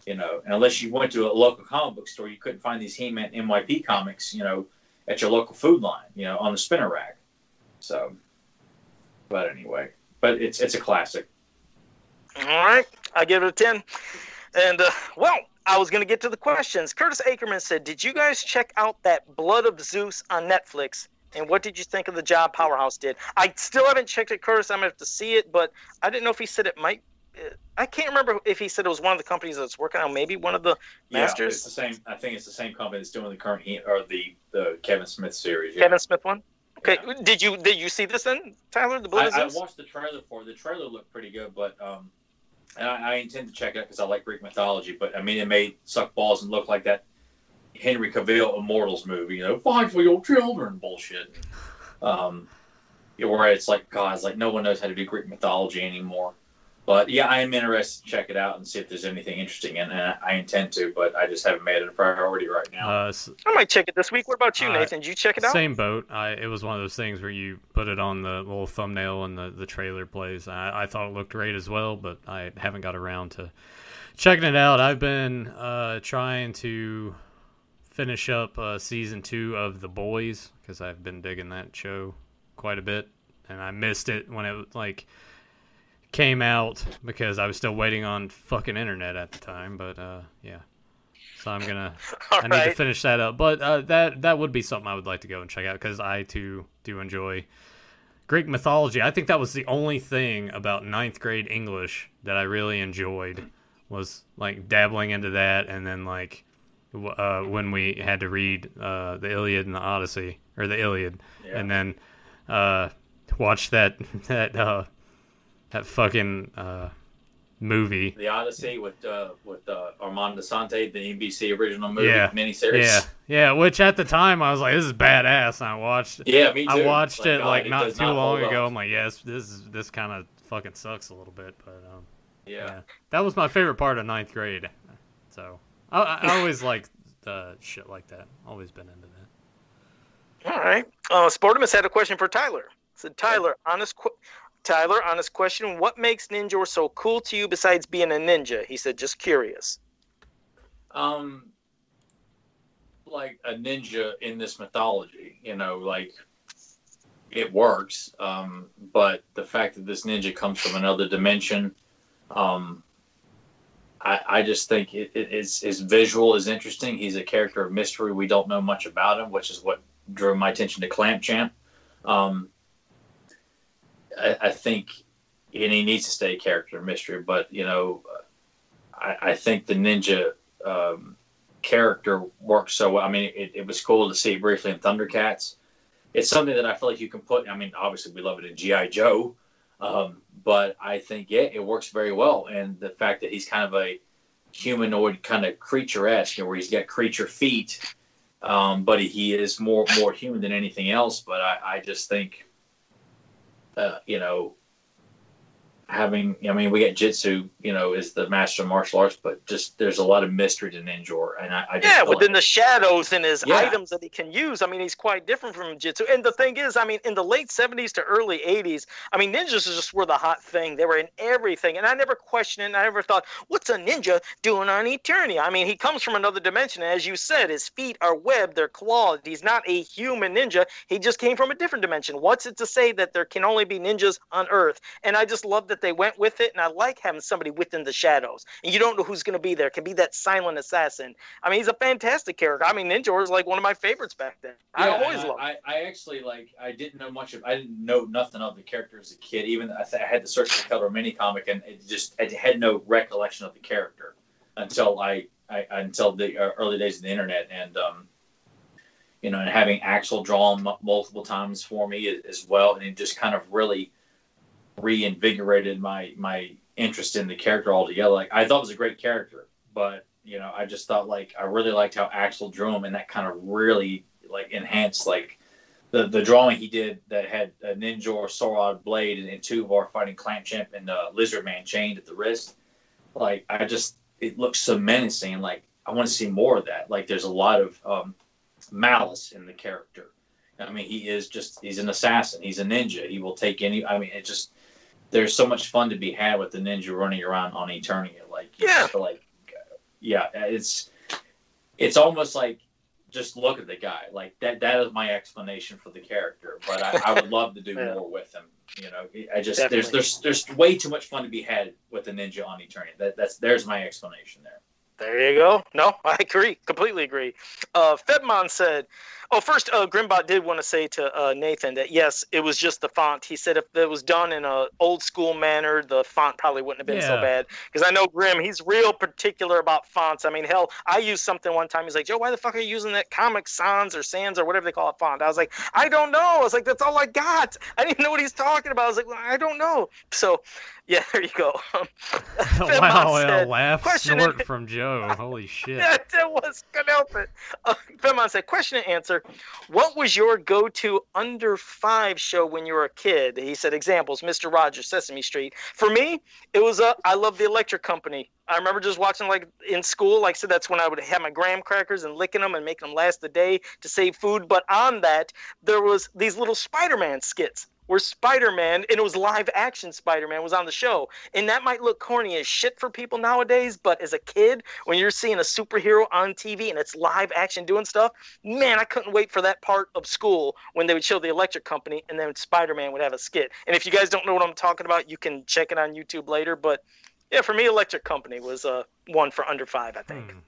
You know, and unless you went to a local comic book store, you couldn't find these He-Man MYP comics, you know, at your local Food Lion, you know, on the spinner rack. So, but anyway, but it's it's a classic. All right, I give it a ten. And uh, well, I was gonna get to the questions. Curtis Ackerman said, "Did you guys check out that Blood of Zeus on Netflix? And what did you think of the job Powerhouse did? I still haven't checked it, Curtis. I'm gonna have to see it, but I didn't know if he said it might I can't remember if he said it was one of the companies that's working on maybe one of the masters. Yeah, it's the same. I think it's the same company that's doing the current or the the Kevin Smith series. Yeah. Kevin Smith one. Okay, yeah. did you did you see this then, Tyler? The Blood I, I watched the trailer for it. The trailer looked pretty good, but um, and I, I intend to check it out because I like Greek mythology. But I mean, it may suck balls and look like that Henry Cavill Immortals movie. You know, fight for your children bullshit. Um, where it's like, God, it's like no one knows how to do Greek mythology anymore. But yeah, I am interested to check it out and see if there's anything interesting in it. I intend to, but I just haven't made it a priority right now. Uh, I might check it this week. What about you, uh, Nathan? Did you check it out? Same boat. I, it was one of those things where you put it on the little thumbnail and the, the trailer plays. I, I thought it looked great as well, but I haven't got around to checking it out. I've been uh, trying to finish up uh, season two of The Boys because I've been digging that show quite a bit, and I missed it when it like – came out because I was still waiting on fucking internet at the time. But uh, yeah, so I'm gonna I need right. to finish that up. But uh, that that would be something I would like to go and check out because I too do enjoy Greek mythology. I think that was the only thing about ninth grade English that I really enjoyed was like dabbling into that, and then like uh, when we had to read uh, the Iliad and the Odyssey or the Iliad, yeah. and then uh, watch that that uh, that fucking uh, movie. The Odyssey with uh, with uh, Armand Assante, the NBC original movie yeah. miniseries. Yeah, yeah. Which at the time I was like, "This is badass." And I watched. Yeah, me too. I watched like, it God, like not too not long ago. Up. I'm like, "Yes, this is this kind of fucking sucks a little bit," but um, yeah. yeah. that was my favorite part of ninth grade. So I, I always like the shit like that. Always been into that. All right. Uh, Sportimus had a question for Tyler. Said Tyler, honest qu- Tyler, honest question, what makes Ninjor so cool to you besides being a ninja? He said, just curious. Um, like a ninja in this mythology, you know, like it works. Um, but the fact that this ninja comes from another dimension, um, I, I just think it, it, his, his visual is interesting. He's a character of mystery. We don't know much about him, which is what drew my attention to Clamp Champ. Um, I, I think and he needs to stay character mystery. But you know, I, I think the ninja um, character works so well. I mean, it, it was cool to see briefly in Thundercats. It's something that I feel like you can put. I mean, obviously we love it in GI Joe, um, but I think yeah, it works very well. And the fact that he's kind of a humanoid kind of creature esque, you know, where he's got creature feet, um, but he is more more human than anything else. But I, I just think, uh, you know, having I mean we get Jitsu, you know, is the master of martial arts, but just there's a lot of mystery to Ninjor, and I, I yeah, within like, the shadows and his Yeah. items that he can use. I mean, he's quite different from Jitsu. And the thing is, I mean, in the late '70s to early '80s, I mean, ninjas just were the hot thing. They were in everything, and I never questioned it. And I never thought, what's a ninja doing on Eternia? I mean, he comes from another dimension, as you said, his feet are webbed, they're clawed. He's not a human ninja. He just came from a different dimension. What's it to say that there can only be ninjas on Earth? And I just love that they went with it, and I like having somebody within the shadows, and you don't know who's going to be there. It can be that silent assassin. I mean, he's a fantastic character. I mean, Ninjor was like one of my favorites back then. I always loved. I, I, actually like. I didn't know much of. I didn't know nothing of the character as a kid. Even I, th- I had to search for the color mini comic, and it just I had no recollection of the character until I, I until the uh, early days of the internet, and um, you know, and having Axel drawn multiple times for me as well, and it just kind of really reinvigorated my my interest in the character altogether. Like I thought it was a great character, but you know, I just thought like I really liked how Axel drew him, and that kind of really like enhanced like the the drawing he did that had a Ninjor blade and, and Tuvar fighting Clamp Champ and uh, Lizard Man chained at the wrist. Like I just it looks so menacing. Like I want to see more of that. Like there's a lot of um, malice in the character. I mean, he is just he's an assassin. He's a ninja. He will take any. I mean, it just there's so much fun to be had with the ninja running around on Eternia. Like Yeah. feel like yeah, it's it's almost like just look at the guy. Like that that is my explanation for the character. But I, I would love to do Yeah. more with him. You know, I just Definitely. there's there's there's way too much fun to be had with the ninja on Eternia. That that's there's my explanation there. There you go. No, I agree. Completely agree. Uh, Fedmon said, oh, first, uh, Grimbot did want to say to uh, Nathan that, yes, it was just the font. He said if it was done in an old school manner, the font probably wouldn't have been so bad. Because I know Grim, he's real particular about fonts. I mean, hell, I used something one time. He's like, Joe, why the fuck are you using that Comic Sans or Sans or whatever they call it font? I was like, I don't know. I was like, that's all I got. I didn't know what he's talking about. I was like, well, I don't know. So, yeah, there you go. Fedmon wow, a said, laugh question snort and- from Joe. Holy shit. Yeah, that was couldn't help it. Uh, Femon said, question and answer. What was your go-to under five show when you were a kid? He said examples: Mr. Rogers, Sesame Street. For me, it was uh, I love the Electric Company. I remember just watching like in school. Like I said, that's when I would have my graham crackers and licking them and making them last the day to save food. But on that, there was these little Spider-Man skits. Where Spider-Man, and it was live action Spider-Man, was on the show. And that might look corny as shit for people nowadays, but as a kid, when you're seeing a superhero on TV and it's live action doing stuff, man, I couldn't wait for that part of school when they would show the Electric Company and then Spider-Man would have a skit. And if you guys don't know what I'm talking about, you can check it on YouTube later. But yeah, for me, Electric Company was uh, one for under five, I think. Hmm.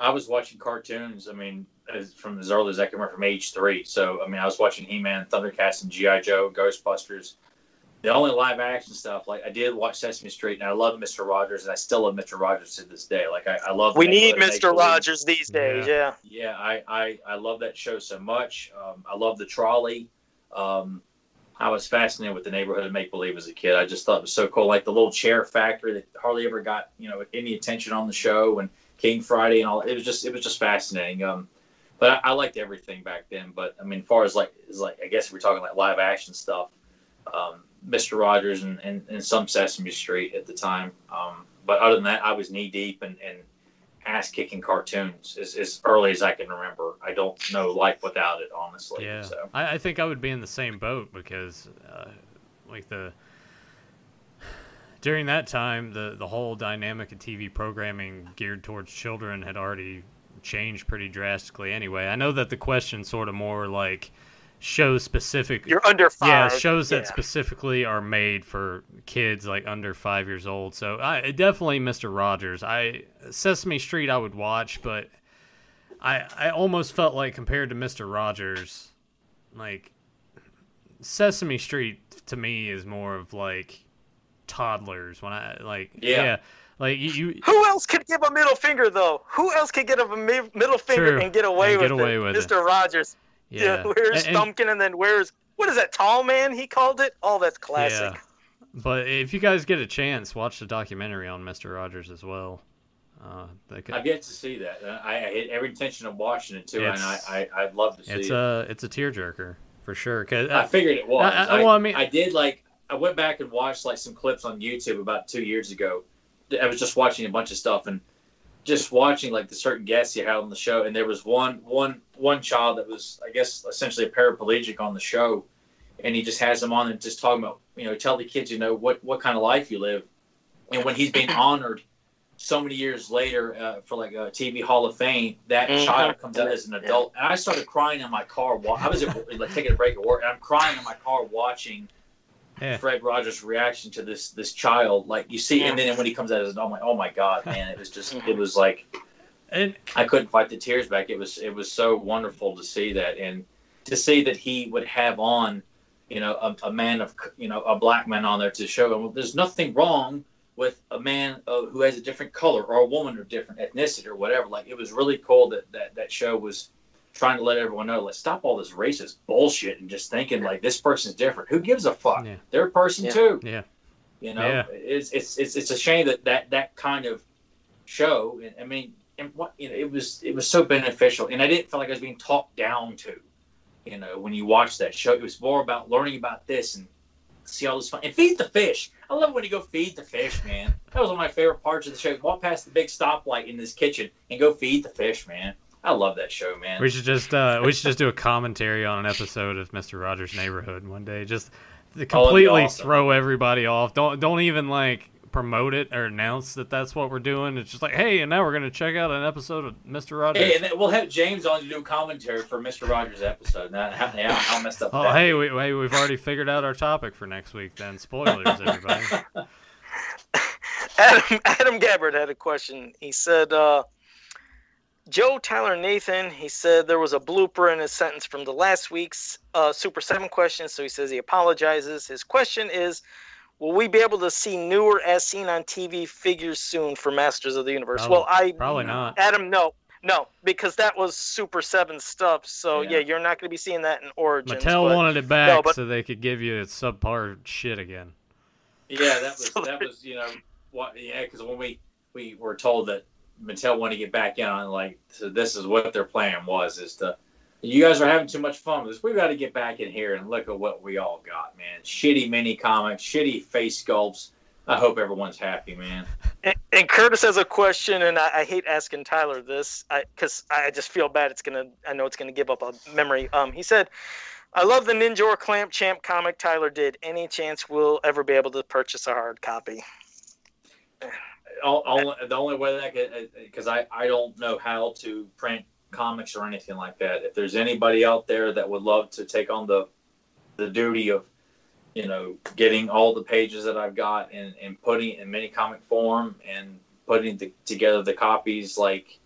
I was watching cartoons. I mean, as, from as early as I can remember, from age three. So I mean, I was watching He-Man, Thundercats, and GI Joe, Ghostbusters. The only live action stuff, like I did watch Sesame Street, and I love Mister Rogers, and I still love Mister Rogers to this day. Like I, I love. We need Mr. Rogers these days, yeah. Yeah, I, I, I love that show so much. Um, I love the trolley. Um, I was fascinated with the neighborhood of make believe as a kid. I just thought it was so cool. Like the little chair factory that hardly ever got you know any attention on the show, and King Friday and all. It was just it was just fascinating. Um, but I, I liked everything back then. But I mean, as far as like is like I guess if we're talking like live action stuff, um, Mr. Rogers and, and, and some Sesame Street at the time. Um, but other than that, I was knee deep in, in ass kicking cartoons as, as early as I can remember. I don't know life without it, honestly. Yeah, So I, I think I would be in the same boat because, uh, like the during that time, the the whole dynamic of TV programming geared towards children had already changed pretty drastically. Anyway, I know that the question sort of more like show specific. You're under five. yeah, shows that yeah. specifically are made for kids like under five years old. So I definitely Mr. Rogers. I Sesame Street I would watch, but I I almost felt like compared to Mr. Rogers, like Sesame Street to me is more of like toddlers when I like Yeah. yeah, like you, you Who else could give a middle finger though? Who else could get a mi- middle finger True, and get away and with get away it? with it. Mr. Rogers. yeah. where's And- and- Stumpkin and then where's what is that tall man he called it? Oh, that's classic. Yeah. But if you guys get a chance, watch the documentary on Mister Rogers as well. Uh, they could- I've yet to see that. Uh, I, I had every intention of watching it too, and I, I I'd love to see it's it. a it's a tearjerker for sure. Cause I figured it was. I- I- well, I mean- I did like I went back and watched like some clips on YouTube about two years ago. I was just watching a bunch of stuff and just watching like the certain guests you had on the show, and there was one one one child that was I guess essentially a paraplegic on the show, and he just has them on and just talking about you know tell the kids you know what what kind of life you live, and when he's being honored so many years later uh, for like a TV Hall of Fame, that Mhm. child comes out as an adult, and I started crying in my car. Wa- I was at, like taking a break at work, and I'm crying in my car watching Yeah. Fred Rogers' reaction to this this child. Like you see, and then when he comes out as an, oh my, oh my god, man, it was just, it was like and I couldn't fight the tears back. It was it was so wonderful to see that and to see that he would have on, you know, a, a man of you know a black man on there to show him well, there's nothing wrong with a man uh, who has a different color or a woman of different ethnicity or whatever. Like it was really cool that that that show was trying to let everyone know let's stop all this racist bullshit and just thinking like this person's different. Who gives a fuck? Yeah. They're a person Yeah. too. yeah, You know, Yeah. it's, it's it's it's a shame that that that kind of show. I mean, and what you know, it was it was so beneficial, and I didn't feel like I was being talked down to. You know, when you watch that show, it was more about learning about this and see all this fun and feed the fish. I love when you go feed the fish, man. That was one of my favorite parts of the show. Walk past the big stoplight in this kitchen and go feed the fish, man. I love that show, man. we should just uh, we should just do a commentary on an episode of Mister Rogers' Neighborhood one day. Just to Oh, completely awesome. throw everybody off. Don't don't even like promote it or announce that that's what we're doing. It's just like, hey, and now we're gonna check out an episode of Mister Rogers. Hey, and then we'll have James on to do a commentary for Mr. Rogers' episode. Now, how, how, how messed up Oh, that hey, we, hey, we've already figured out our topic for next week. Then spoilers, everybody. Adam Adam Gabbard had a question. He said, uh, Joe Tyler Nathan, he said there was a blooper in his sentence from the last week's uh, Super 7 question, so he says he apologizes. His question is Will we be able to see newer as seen on TV figures soon for Masters of the Universe? Probably- well, I. Probably not. Adam, no. No, because that was Super 7 stuff, so Yeah. yeah, you're not going to be seeing that in Origins. Mattel but- wanted it back no, but- so they could give you its subpar shit again. Yeah, that was So that was you know what? Yeah, because when we we were told that Mattel wanted to get back in on like so this is what their plan was is to you guys are having too much fun with this. We've got to get back in here and look at what we all got, man. Shitty mini comics, shitty face sculpts. I hope everyone's happy, man. And, and Curtis has a question, and I, I hate asking Tyler this because I, just feel bad. It's gonna, I know it's gonna give up a memory. Um, he said, "I love the Ninjor Clamp Champ comic Tyler did. Any chance we'll ever be able to purchase a hard copy?" All, all, the only way that I could, because I, I don't know how to print comics or anything like that. If there's anybody out there that would love to take on the, the duty of, you know, getting all the pages that I've got and, and putting it in mini comic form and putting the, together the copies, like,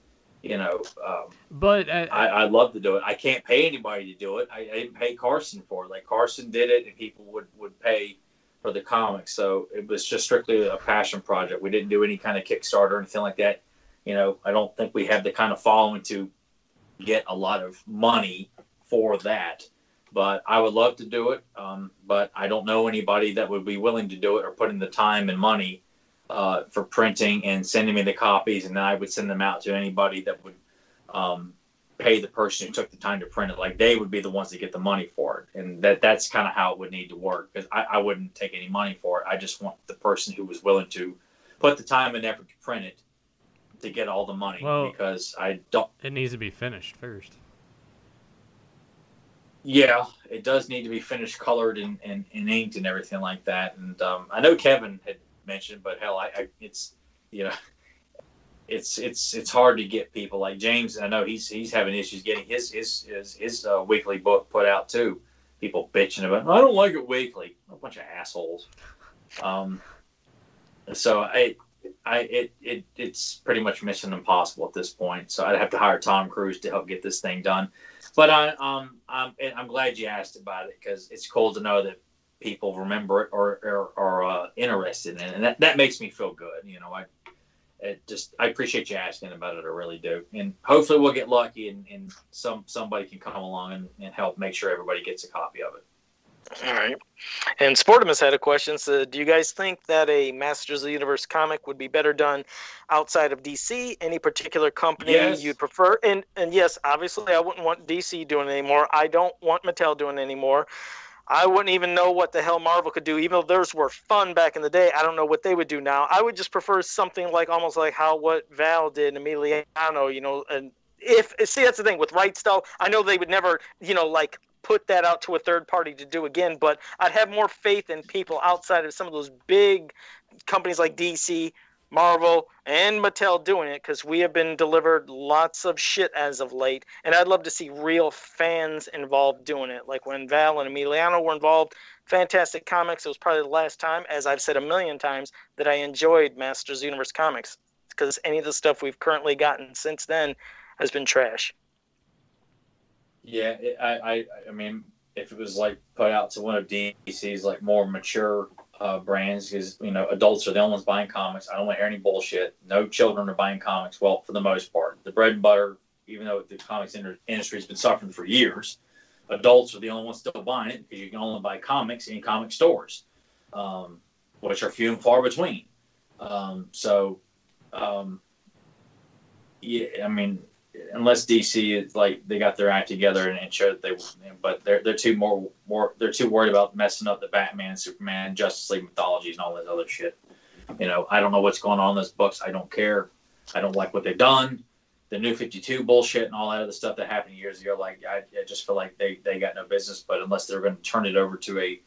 you know, um, But uh, I, I'd love to do it. I can't pay anybody to do it. I, I didn't pay Carson for it. Like Carson did it, and people would would pay for the comics. So it was just strictly a passion project. We didn't do any kind of Kickstarter or anything like that. You know, I don't think we have the kind of following to get a lot of money for that. But I would love to do it. Um, but I don't know anybody that would be willing to do it or put in the time and money uh, for printing and sending me the copies, and then I would send them out to anybody that would um, pay the person who took the time to print it. Like they would be the ones that get the money for it, and that that's kind of how it would need to work. Because I, I wouldn't take any money for it. I just want the person who was willing to put the time and effort to print it to get all the money. Well- because I don't. it needs to be finished first. Yeah, it does need to be finished, colored, and, and, and inked, and everything like that. And um, I know Kevin had mentioned, but hell, I, I it's you know, it's it's it's hard to get people like James. I know he's he's having issues getting his his his, his uh, weekly book put out too. People bitching about, I don't like it weekly. A bunch of assholes. Um, so I. I it, it it's pretty much mission impossible at this point. So I'd have to hire Tom Cruise to help get this thing done. But I, um, I'm, I'm glad you asked about it because it's cool to know that people remember it or are uh, interested in it, and that, that makes me feel good. You know, I it just I appreciate you asking about it. I really do, and hopefully we'll get lucky and, and some somebody can come along and, and help make sure everybody gets a copy of it. All right. And Sportimus had a question. So, do you guys think that a Masters of the Universe comic would be better done outside of DC? Any particular company Yes. you'd prefer? And and yes, obviously, I wouldn't want DC doing it anymore. I don't want Mattel doing it anymore. I wouldn't even know what the hell Marvel could do, even though theirs were fun back in the day. I don't know what they would do now. I would just prefer something like almost like how what Val did, in Emiliano, you know, and if see that's the thing with rights though, I know they would never, you know, like put that out to a third party to do again, but I'd have more faith in people outside of some of those big companies like DC, Marvel, and Mattel doing it because we have been delivered lots of shit as of late, and I'd love to see real fans involved doing it. Like when Val and Emiliano were involved, fantastic comics. It was probably the last time, as I've said a million times, that I enjoyed Masters Universe comics because any of the stuff we've currently gotten since then has been trash. Yeah, I, I, I mean, if it was like put out to one of DC's like more mature uh, brands, because you know adults are the only ones buying comics. I don't want to hear any bullshit. No children are buying comics. Well, for the most part, the bread and butter, even though the comics industry has been suffering for years, adults are the only ones still buying it because you can only buy comics in comic stores, um, which are few and far between. Um, so, um, yeah, I mean, unless DC is like they got their act together and, and showed that they, but they're they're too more more they're too worried about messing up the Batman, Superman, Justice League mythologies and all that other shit. You know, I don't know what's going on in those books. I don't care. I don't like what they've done. The new 52 bullshit and all that other stuff that happened years ago. Like, I, I just feel like they, they got no business. But unless they're going to turn it over to a,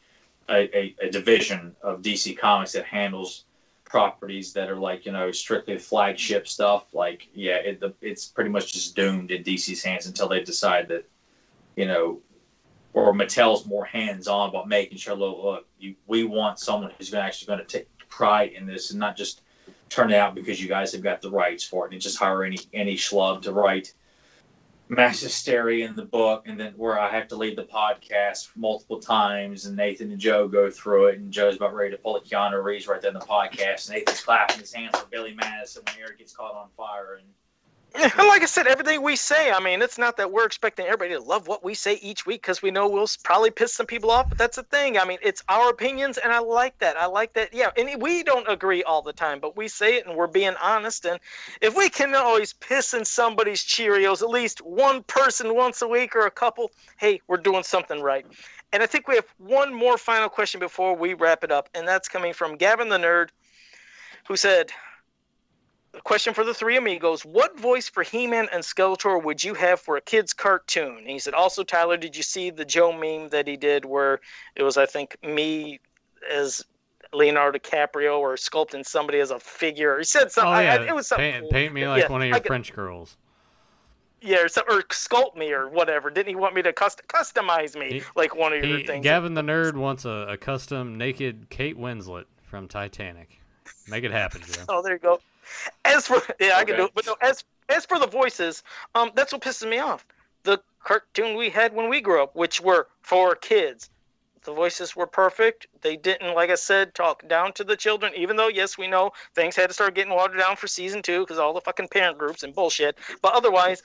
a, a, a division of DC Comics that handles properties that are like you know strictly flagship stuff like yeah it, the, it's pretty much just doomed in dc's hands until they decide that you know or mattel's more hands-on about making sure look, look you, we want someone who's gonna, actually going to take pride in this and not just turn it out because you guys have got the rights for it and just hire any any schlub to write mass hysteria in the book and then where I have to leave the podcast multiple times and Nathan and Joe go through it and Joe's about ready to pull a Keanu Reeves right there in the podcast. Nathan's clapping his hands for Billy Madison when Eric gets caught on fire and like I said, everything we say, I mean, it's not that we're expecting everybody to love what we say each week because we know we'll probably piss some people off, but that's the thing. I mean, it's our opinions, and I like that. I like that. Yeah, and we don't agree all the time, but we say it and we're being honest. And if we can always piss in somebody's Cheerios, at least one person once a week or a couple, hey, we're doing something right. And I think we have one more final question before we wrap it up, and that's coming from Gavin the Nerd, who said, question for the three amigos. What voice for He Man and Skeletor would you have for a kid's cartoon? And he said, also, Tyler, did you see the Joe meme that he did where it was, I think, me as Leonardo DiCaprio or sculpting somebody as a figure? He said something. oh yeah, I- it was something. paint, cool. paint me like Yeah, one of your could- French girls. Yeah, or, some, or sculpt me or whatever. Didn't he want me to cust- customize me He- like one of your He, things? Gavin the nerd wants a, a custom naked Kate Winslet from Titanic. Make it happen, Joe. Oh, there you go. As for yeah, I can do it. But no, as as for the voices, um, that's what pisses me off. The cartoon we had when we grew up, which were for kids, the voices were perfect. They didn't, like I said, talk down to the children. Even though, yes, we know things had to start getting watered down for season two because all the fucking parent groups and bullshit. But otherwise,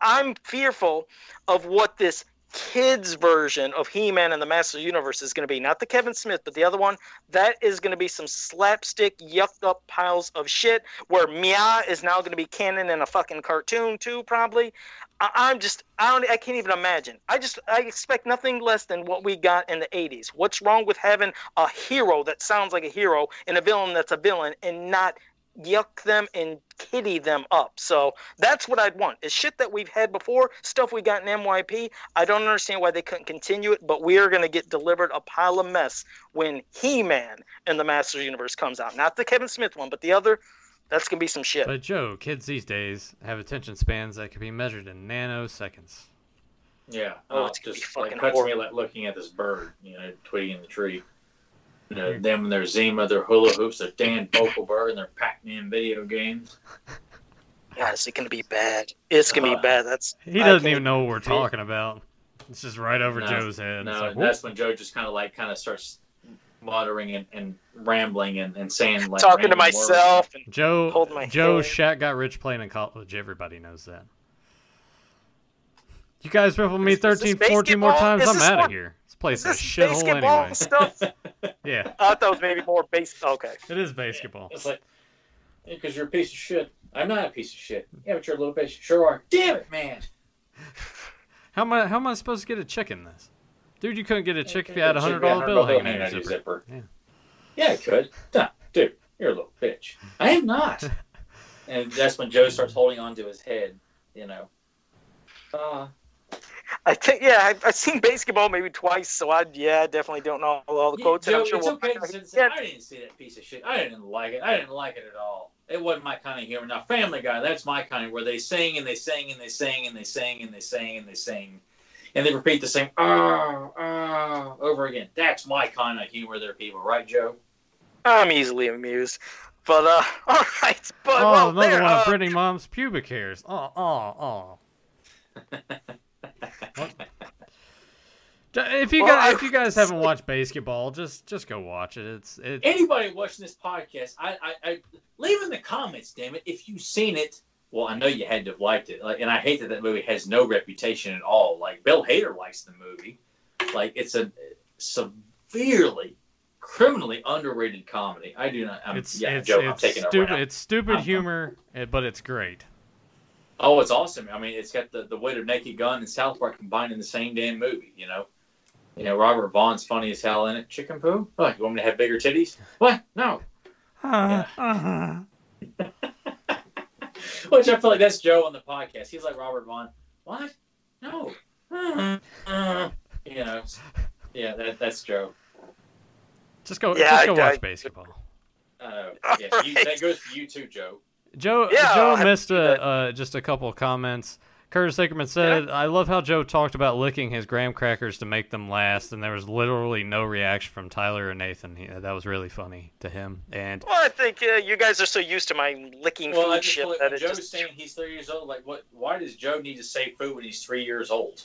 I'm fearful of what this kids version of He-Man and the Master Universe is going to be. Not the Kevin Smith, but the other one. That is going to be some slapstick, yucked up piles of shit. Where Mia is now going to be canon in a fucking cartoon too, probably. I, I'm just, I don't, I can't even imagine. I just, I expect nothing less than what we got in the '80s. What's wrong with having a hero that sounds like a hero and a villain that's a villain, and not yuck them and kitty them up. So that's what I'd want. Is shit that we've had before, stuff we got in MYP. I don't understand why they couldn't continue it, but we are going to get delivered a pile of mess when He-Man in the Masters Universe comes out. Not the Kevin Smith one, but the other. That's going to be some shit. But Joe, kids these days have attention spans that can be measured in nanoseconds. Yeah. Oh, uh, it's gonna be just like fucking cuts me like looking at this bird, you know, twigging in the tree. You know, them and their Zima, their hula hoops, their Dan Fogelberg, and their Pac-Man video games. God, is it gonna be bad? It's gonna Uh, be bad. That's He doesn't even know what we're talking about. It's just right over No, Joe's head. No, like, that's when Joe just kind of like kind of starts muttering and, and rambling and, and saying like talking to random words. myself. And, Joe, Hold my Joe hand. Shaq got rich playing in college. Everybody knows that. You guys rip on me Is- is 13, 14 more times, I'm out of here. This place is is a this shithole BASEketball anyway. stuff? Yeah, I thought it was maybe more base. Okay. it is BASEketball. It's like because you're a piece of shit. I'm not a piece of shit. Yeah, but you're a little bitch. Sure are. Damn it, man. How am I? How am I supposed to get a chick in this? Dude, you couldn't get a chick if you had a hundred dollar dollar bill hanging hanging in out your your zipper. zipper. Yeah. Yeah, it could. Nah, dude, you're a little bitch. I am not. and that's when Joe starts holding on to his head. You know. Uh, I think yeah, I've, I've seen BASEketball maybe twice, so I yeah, definitely don't know all the Yeah, quotes. and Joe, I'm sure it's we'll okay find to out. say, say, Yeah, I didn't see that piece of shit. I didn't like it. I didn't like it at all. It wasn't my kind of humor. Now, Family Guy, that's my kind of where they sing and they sing and they sing and they sing and they sing and they sing, and they repeat the same ah ah over again. That's my kind of humor. There, people, right, Joe? I'm easily amused. But uh, all right. But Oh, well, another there, one uh, of Brittany Mom's pubic hairs. Oh, oh, oh. If you Well, guys, I- if you guys haven't watched BASEketball, just just go watch it. It's it. Anybody watching this podcast, I, I, I leave in the comments, damn it, if you've seen it. Well, I know you had to have liked it, like, and I hate that that movie has no reputation at all. Like Bill Hader likes the movie, like it's a severely, criminally underrated comedy. I do not. I'm, It's yeah, it's Joe, I'm taking stupid. now. It's stupid humor, eh, but it's great. Oh, it's awesome. I mean, it's got the, the weight of Naked Gun and South Park combined in the same damn movie. You know, you know Robert Vaughn's funny as hell in it. Chicken poo? What? You want me to have bigger titties? What? No. Uh-huh. Which I feel like that's Joe on the podcast. He's like Robert Vaughn. What? No. Uh, you know. Yeah, that, that's Joe. Just go, Yeah, just I- watch I- BASEketball. Uh, yeah, you, Alright. that goes for you too, Joe. Joe, Yeah, Joe I'll missed a, uh, just a couple of comments. Curtis Hickerman said, "I love how Joe talked about licking his graham crackers to make them last, and there was literally no reaction from Tyler or Nathan. He, that was really funny to him. And Well, I think uh, you guys are so used to my licking Well, food just shit feel like that when it Joe's just. saying he's three years old. Like, what? Why does Joe need to save food when he's three years old?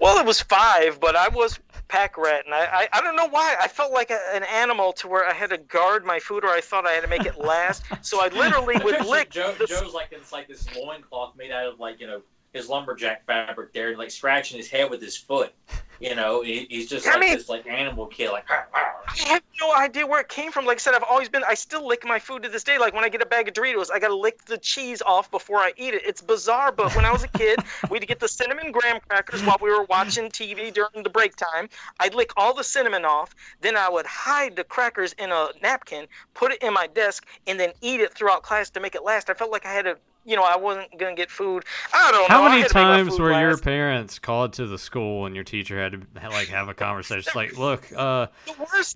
Well, it was five, but I was pack rat, and I, I, I don't know why. I felt like a, an animal to where I had to guard my food, or I thought I had to make it last. so I literally I would picture lick. Joe, the- Joe's like it's like this loincloth made out of like you know his lumberjack fabric there, and like scratching his head with his foot. You know, he, he's just I like mean- this like animal kid, like. I have no idea where it came from. Like I said, I've always been. I still lick my food to this day. Like when I get a bag of Doritos, I gotta lick the cheese off before I eat it. It's bizarre, but when I was a kid, we'd get the cinnamon graham crackers while we were watching TV during the break time. I'd lick all the cinnamon off. Then I would hide the crackers in a napkin, put it in my desk, and then eat it throughout class to make it last. I felt like I had to. You know, I wasn't gonna get food. I don't know. how many had to make my times were your parents called to the school and your teacher had to like have a conversation? It's like, look, uh?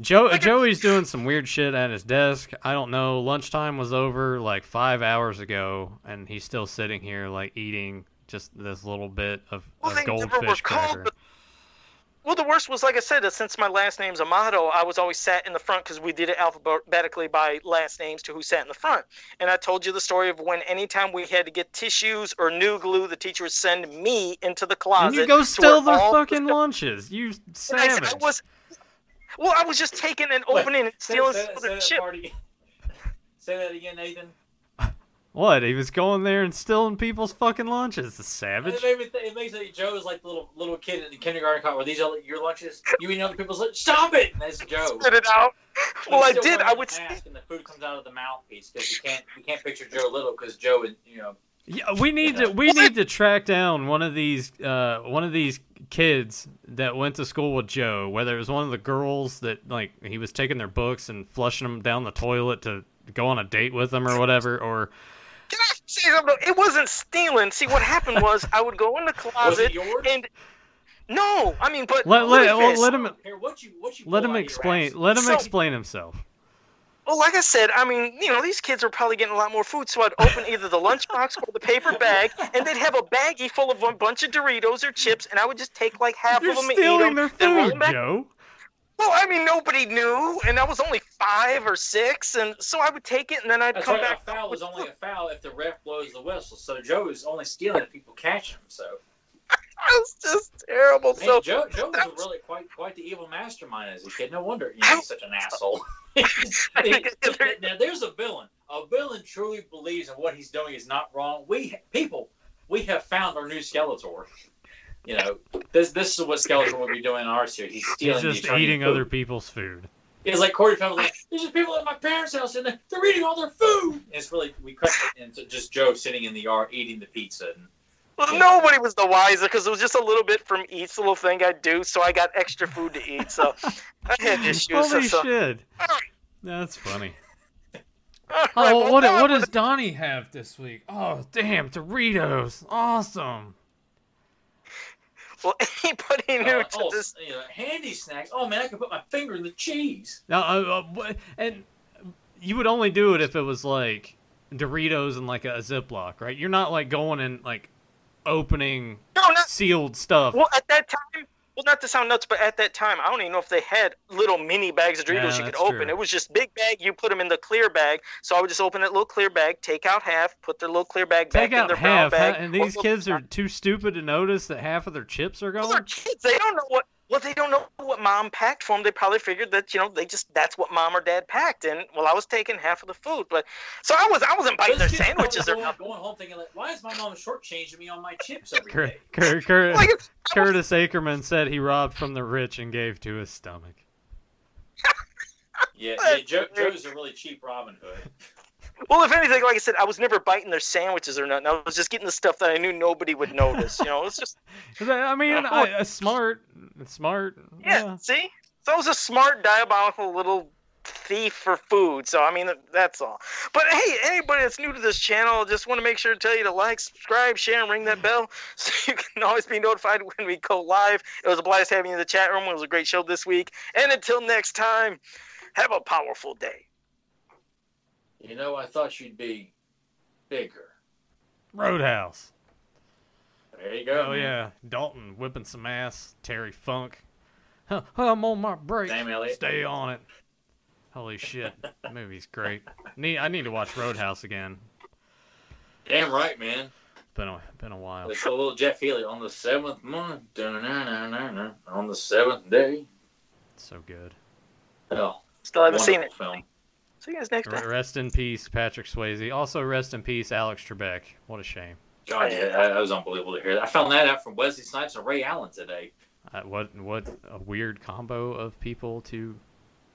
Joe Like, Joey's doing some weird shit at his desk. I don't know. Lunchtime was over like five hours ago, and he's still sitting here like eating just this little bit of, Well, of goldfish cracker. But- Well, the worst was, like I said, since my last name's Amato, I was always sat in the front because we did it alphabetically by last names to who sat in the front. And I told you the story of when anytime we had to get tissues or new glue, the teacher would send me into the closet. And you go to steal their all the fucking lunches. You and I, savage. I was, well, I was just taking and Wait, opening and stealing say, some of say the that chip. part. Say that again, Nathan. What? He was going there and stealing people's fucking lunches. The savage. It, made me th- it makes me Joe is like the little little kid in the kindergarten car. Were these all your lunches? You eat other people's lunch? Stop it! And that's Joe. Spit it out. But Well, I did. I the would. st- mask and the food comes out of the mouthpiece because we can't we can't picture Joe little because Joe is you know Yeah, we need to we need to track down one of these uh one of these kids that went to school with Joe. Whether it was one of the girls that like he was taking their books and flushing them down the toilet to go on a date with them or whatever, or Can I say something? It wasn't stealing. See, what happened was I would go in the was closet it yours? and. No, I mean, but let let well, let him Here, what you what you let him out of your explain let him So- explain himself. Well, like I said, I mean, you know, these kids are probably getting a lot more food, so I'd open either the lunchbox or the paper bag, and they'd have a baggie full of a bunch of Doritos or chips, and I would just take like half You're of them and eat stealing them, their then roll food, them back. Joe. Well, I mean, nobody knew, and I was only five or six, and so I would take it, and then I'd That's come right. back. A foul is only a foul if the ref blows the whistle. So Joe is only stealing if people catch him. So It was just terrible. man, so Joe, Joe was was- really quite quite the evil mastermind as a kid. No wonder you know, he's such an asshole. now there's a villain. A villain truly believes in what he's doing is not wrong. We people, we have found our new Skeletor. You know, this this is what Skeletor would be doing in our series. He's stealing. He's just the eating food. other people's food. It's like Corey Feldman, like, there's just people at my parents' house and they're, they're eating all their food. And it's really, we cut it into just Joe sitting in the yard eating the pizza. And Well, nobody was the wiser because it was just a little bit from each little thing I do, so I got extra food to eat. So I had issues. Holy so, shit! All right, That's funny. all right, Oh, well, what what does Donnie have this week? Oh, damn, Doritos! Awesome. Well, anybody new uh, to oh, this? you know, handy snacks. Oh man, I can put my finger in the cheese. Now, uh, uh, and you would only do it if it was like Doritos and like a Ziploc, right? You're not like going and like opening No, not sealed stuff. well. At that time, well, not to sound nuts, but at that time, I don't even know if they had little mini bags of Doritos Yeah, you could open. true. It was just big bag. You put them in the clear bag. So I would just open that little clear bag, take out half, put their little clear bag Take back in their half, brown huh? bag. and these kids are too stupid to notice that half of their chips are Well, they're kids. They don't know what. Well, they don't know what mom packed for them. They probably figured that you know they just that's what mom or dad packed. And well, I was taking half of the food, but so I was I wasn't biting their Those kids probably sandwiches or going, nothing. going home thinking like, why is my mom shortchanging me on my chips every Cur- day? Cur- Cur- Like, Curtis Ackerman said he robbed from the rich and gave to his stomach. Yeah, yeah Joe, Joe's a really cheap Robin Hood. Well, if anything, like I said, I was never biting their sandwiches or nothing. I was just getting the stuff that I knew nobody would notice. You know, it's just I mean, I, I, smart, smart. yeah. See, so I was a smart, diabolical little thief for food. So I mean, that's all. But hey, anybody that's new to this channel, just want to make sure to tell you to like, subscribe, share, and ring that bell so you can always be notified when we go live. It was a blast having you in the chat room. It was a great show this week. And until next time, have a powerful day. You know, I thought you'd be bigger. Roadhouse. There you go. Oh man. yeah, Dalton whipping some ass. Terry Funk. Huh, I'm on my break. Sam Elliott. Stay on it. Holy shit, that movie's great. Need I need to watch Roadhouse again. Damn right, man. Been a been a while. It's a little Jeff Healey on the seventh month. On the seventh day. So good. Oh, Still haven't seen it. Film. See you guys next time. Rest in peace, Patrick Swayze. Also, rest in peace, Alex Trebek. What a shame. God, yeah, that, that was unbelievable to hear. That. I found that out from Wesley Snipes and Ray Allen today. Uh, what what a weird combo of people to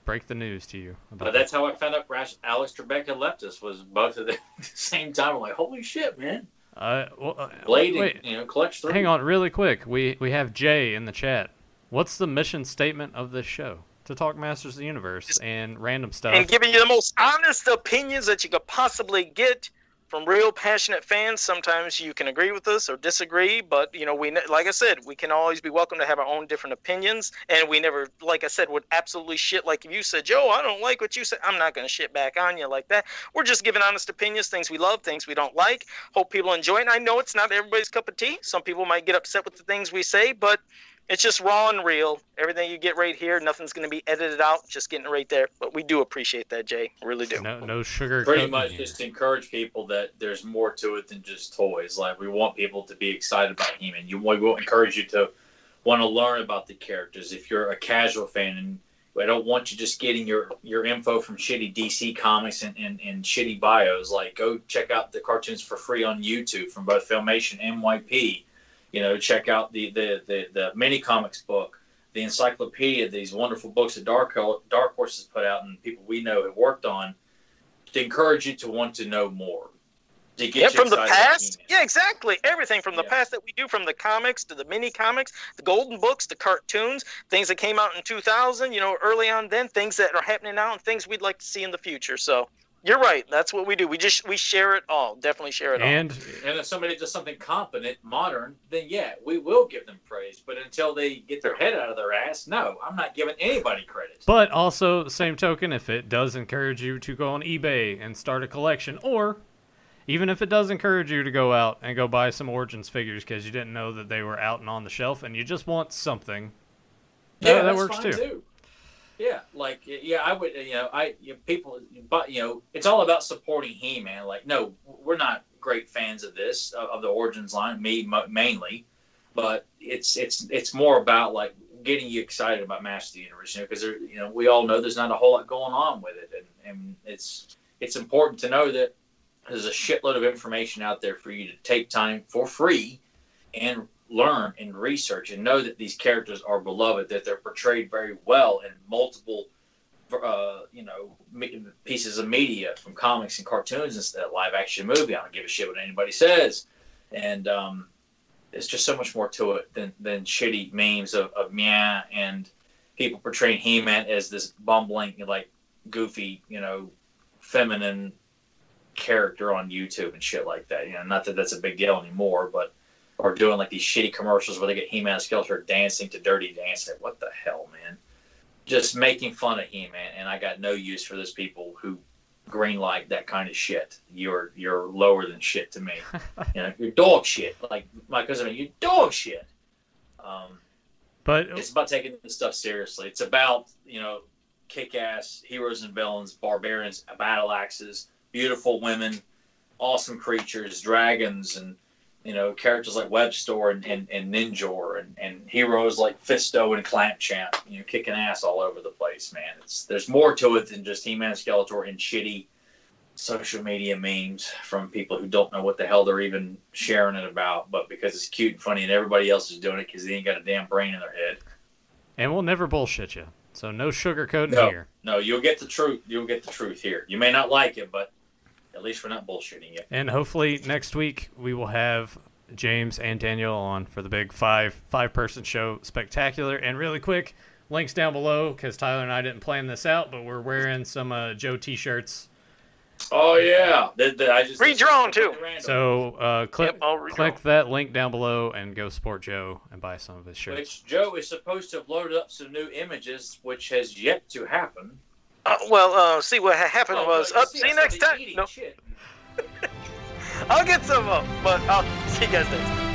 break the news to you about But that's how I found out Rash- Alex Trebek had left us. Was both at the same time. I'm like, holy shit, man! Uh, well, uh, Blade, wait, and, you know, clutch three. hang on, really quick. We we have Jay in the chat. What's the mission statement of this show? To talk Masters of the Universe and random stuff. and giving you the most honest opinions that you could possibly get from real passionate fans. Sometimes you can agree with us or disagree, but you know, we like I said, we can always be welcome to have our own different opinions, and we never, like I said, would absolutely shit. Like if you said, Joe, I don't like what you said, I'm not going to shit back on you like that. We're just giving honest opinions, things we love, things we don't like. Hope people enjoy it. And I know it's not everybody's cup of tea. Some people might get upset with the things we say, but it's just raw and real. Everything you get right here, nothing's going to be edited out. Just getting it right there. But we do appreciate that, Jay. Really do. no no sugar. Pretty much here. just encourage people that there's more to it than just toys. Like we want people to be excited about He-Man. You we will encourage you to want to learn about the characters. If you're a casual fan and I don't want you just getting your, your info from shitty DC comics and, and, and shitty bios. Like, go check out the cartoons for free on YouTube from both Filmation and MYP. You know, check out the, the, the, the mini comics book, the encyclopedia, these wonderful books that Dark, Dark Horse has put out and people we know have worked on to encourage you to want to know more. To get Yeah, from the past. Yeah, exactly. Everything from the Yeah. past that we do, from the comics to the mini comics, the golden books, the cartoons, things that came out in 2000, you know, early on then, things that are happening now, and things we'd like to see in the future. So you're right. That's what we do. We just we share it all. Definitely share it all. And And if somebody does something competent, modern, then yeah, we will give them praise. But until they get their head out of their ass, no, I'm not giving anybody credit. But also, same token, if it does encourage you to go on eBay and start a collection, or even if it does encourage you to go out and go buy some Origins figures because you didn't know that they were out and on the shelf and you just want something, yeah, that that's works fine too. Yeah, like yeah, I would. You know, I you know, people, but you know, it's all about supporting He-Man. Like, no, we're not great fans of this of, of the Origins line, me mainly, but it's it's it's more about like getting you excited about Master of the Universe. You know, because you know we all know there's not a whole lot going on with it, and and it's it's important to know that there's a shitload of information out there for you to take time for free and learn and research and know that these characters are beloved, that they're portrayed very well in multiple, uh, you know, pieces of media from comics and cartoons instead of live action movie. I don't give a shit what anybody says, and um, there's just so much more to it than than shitty memes of of Mia and people portraying He-Man as this bumbling, like goofy, you know, feminine character on YouTube and shit like that. You know, not that that's a big deal anymore, but or doing like these shitty commercials where they get He-Man and Skeletor dancing to Dirty Dancing. What the hell, man? Just making fun of He-Man, and I got no use for those people who green like that kind of shit. You're you're lower than shit to me. you know, you're dog shit. Like my cousin, you're dog shit. Um, but it's about taking this stuff seriously. It's about you know, kick-ass heroes and villains, barbarians, battle axes, beautiful women, awesome creatures, dragons, and you know, characters like Webstor and, and, and Ninjor and, and heroes like Fisto and Clamp Champ, you know, kicking ass all over the place, man. It's there's more to it than just He-Man Skeletor and shitty social media memes from people who don't know what the hell they're even sharing it about, but because it's cute and funny and everybody else is doing it because they ain't got a damn brain in their head. And we'll never bullshit you. So no sugarcoating no, here. No, you'll get the truth. You'll get the truth here. You may not like it, but at least we're not bullshitting you. And hopefully next week we will have James and Daniel on for the big five five person show spectacular. And really quick, links down below because Tyler and I didn't plan this out, but we're wearing some uh, Joe t-shirts. Oh yeah, the, the, I just redrawn too. So uh, click yep, click that link down below and go support Joe and buy some of his shirts. Which Joe is supposed to have loaded up some new images, which has yet to happen. Uh, well, uh, see what happened oh, was. Up. See, see you next time. No. I'll get some up, but I'll see you guys next time.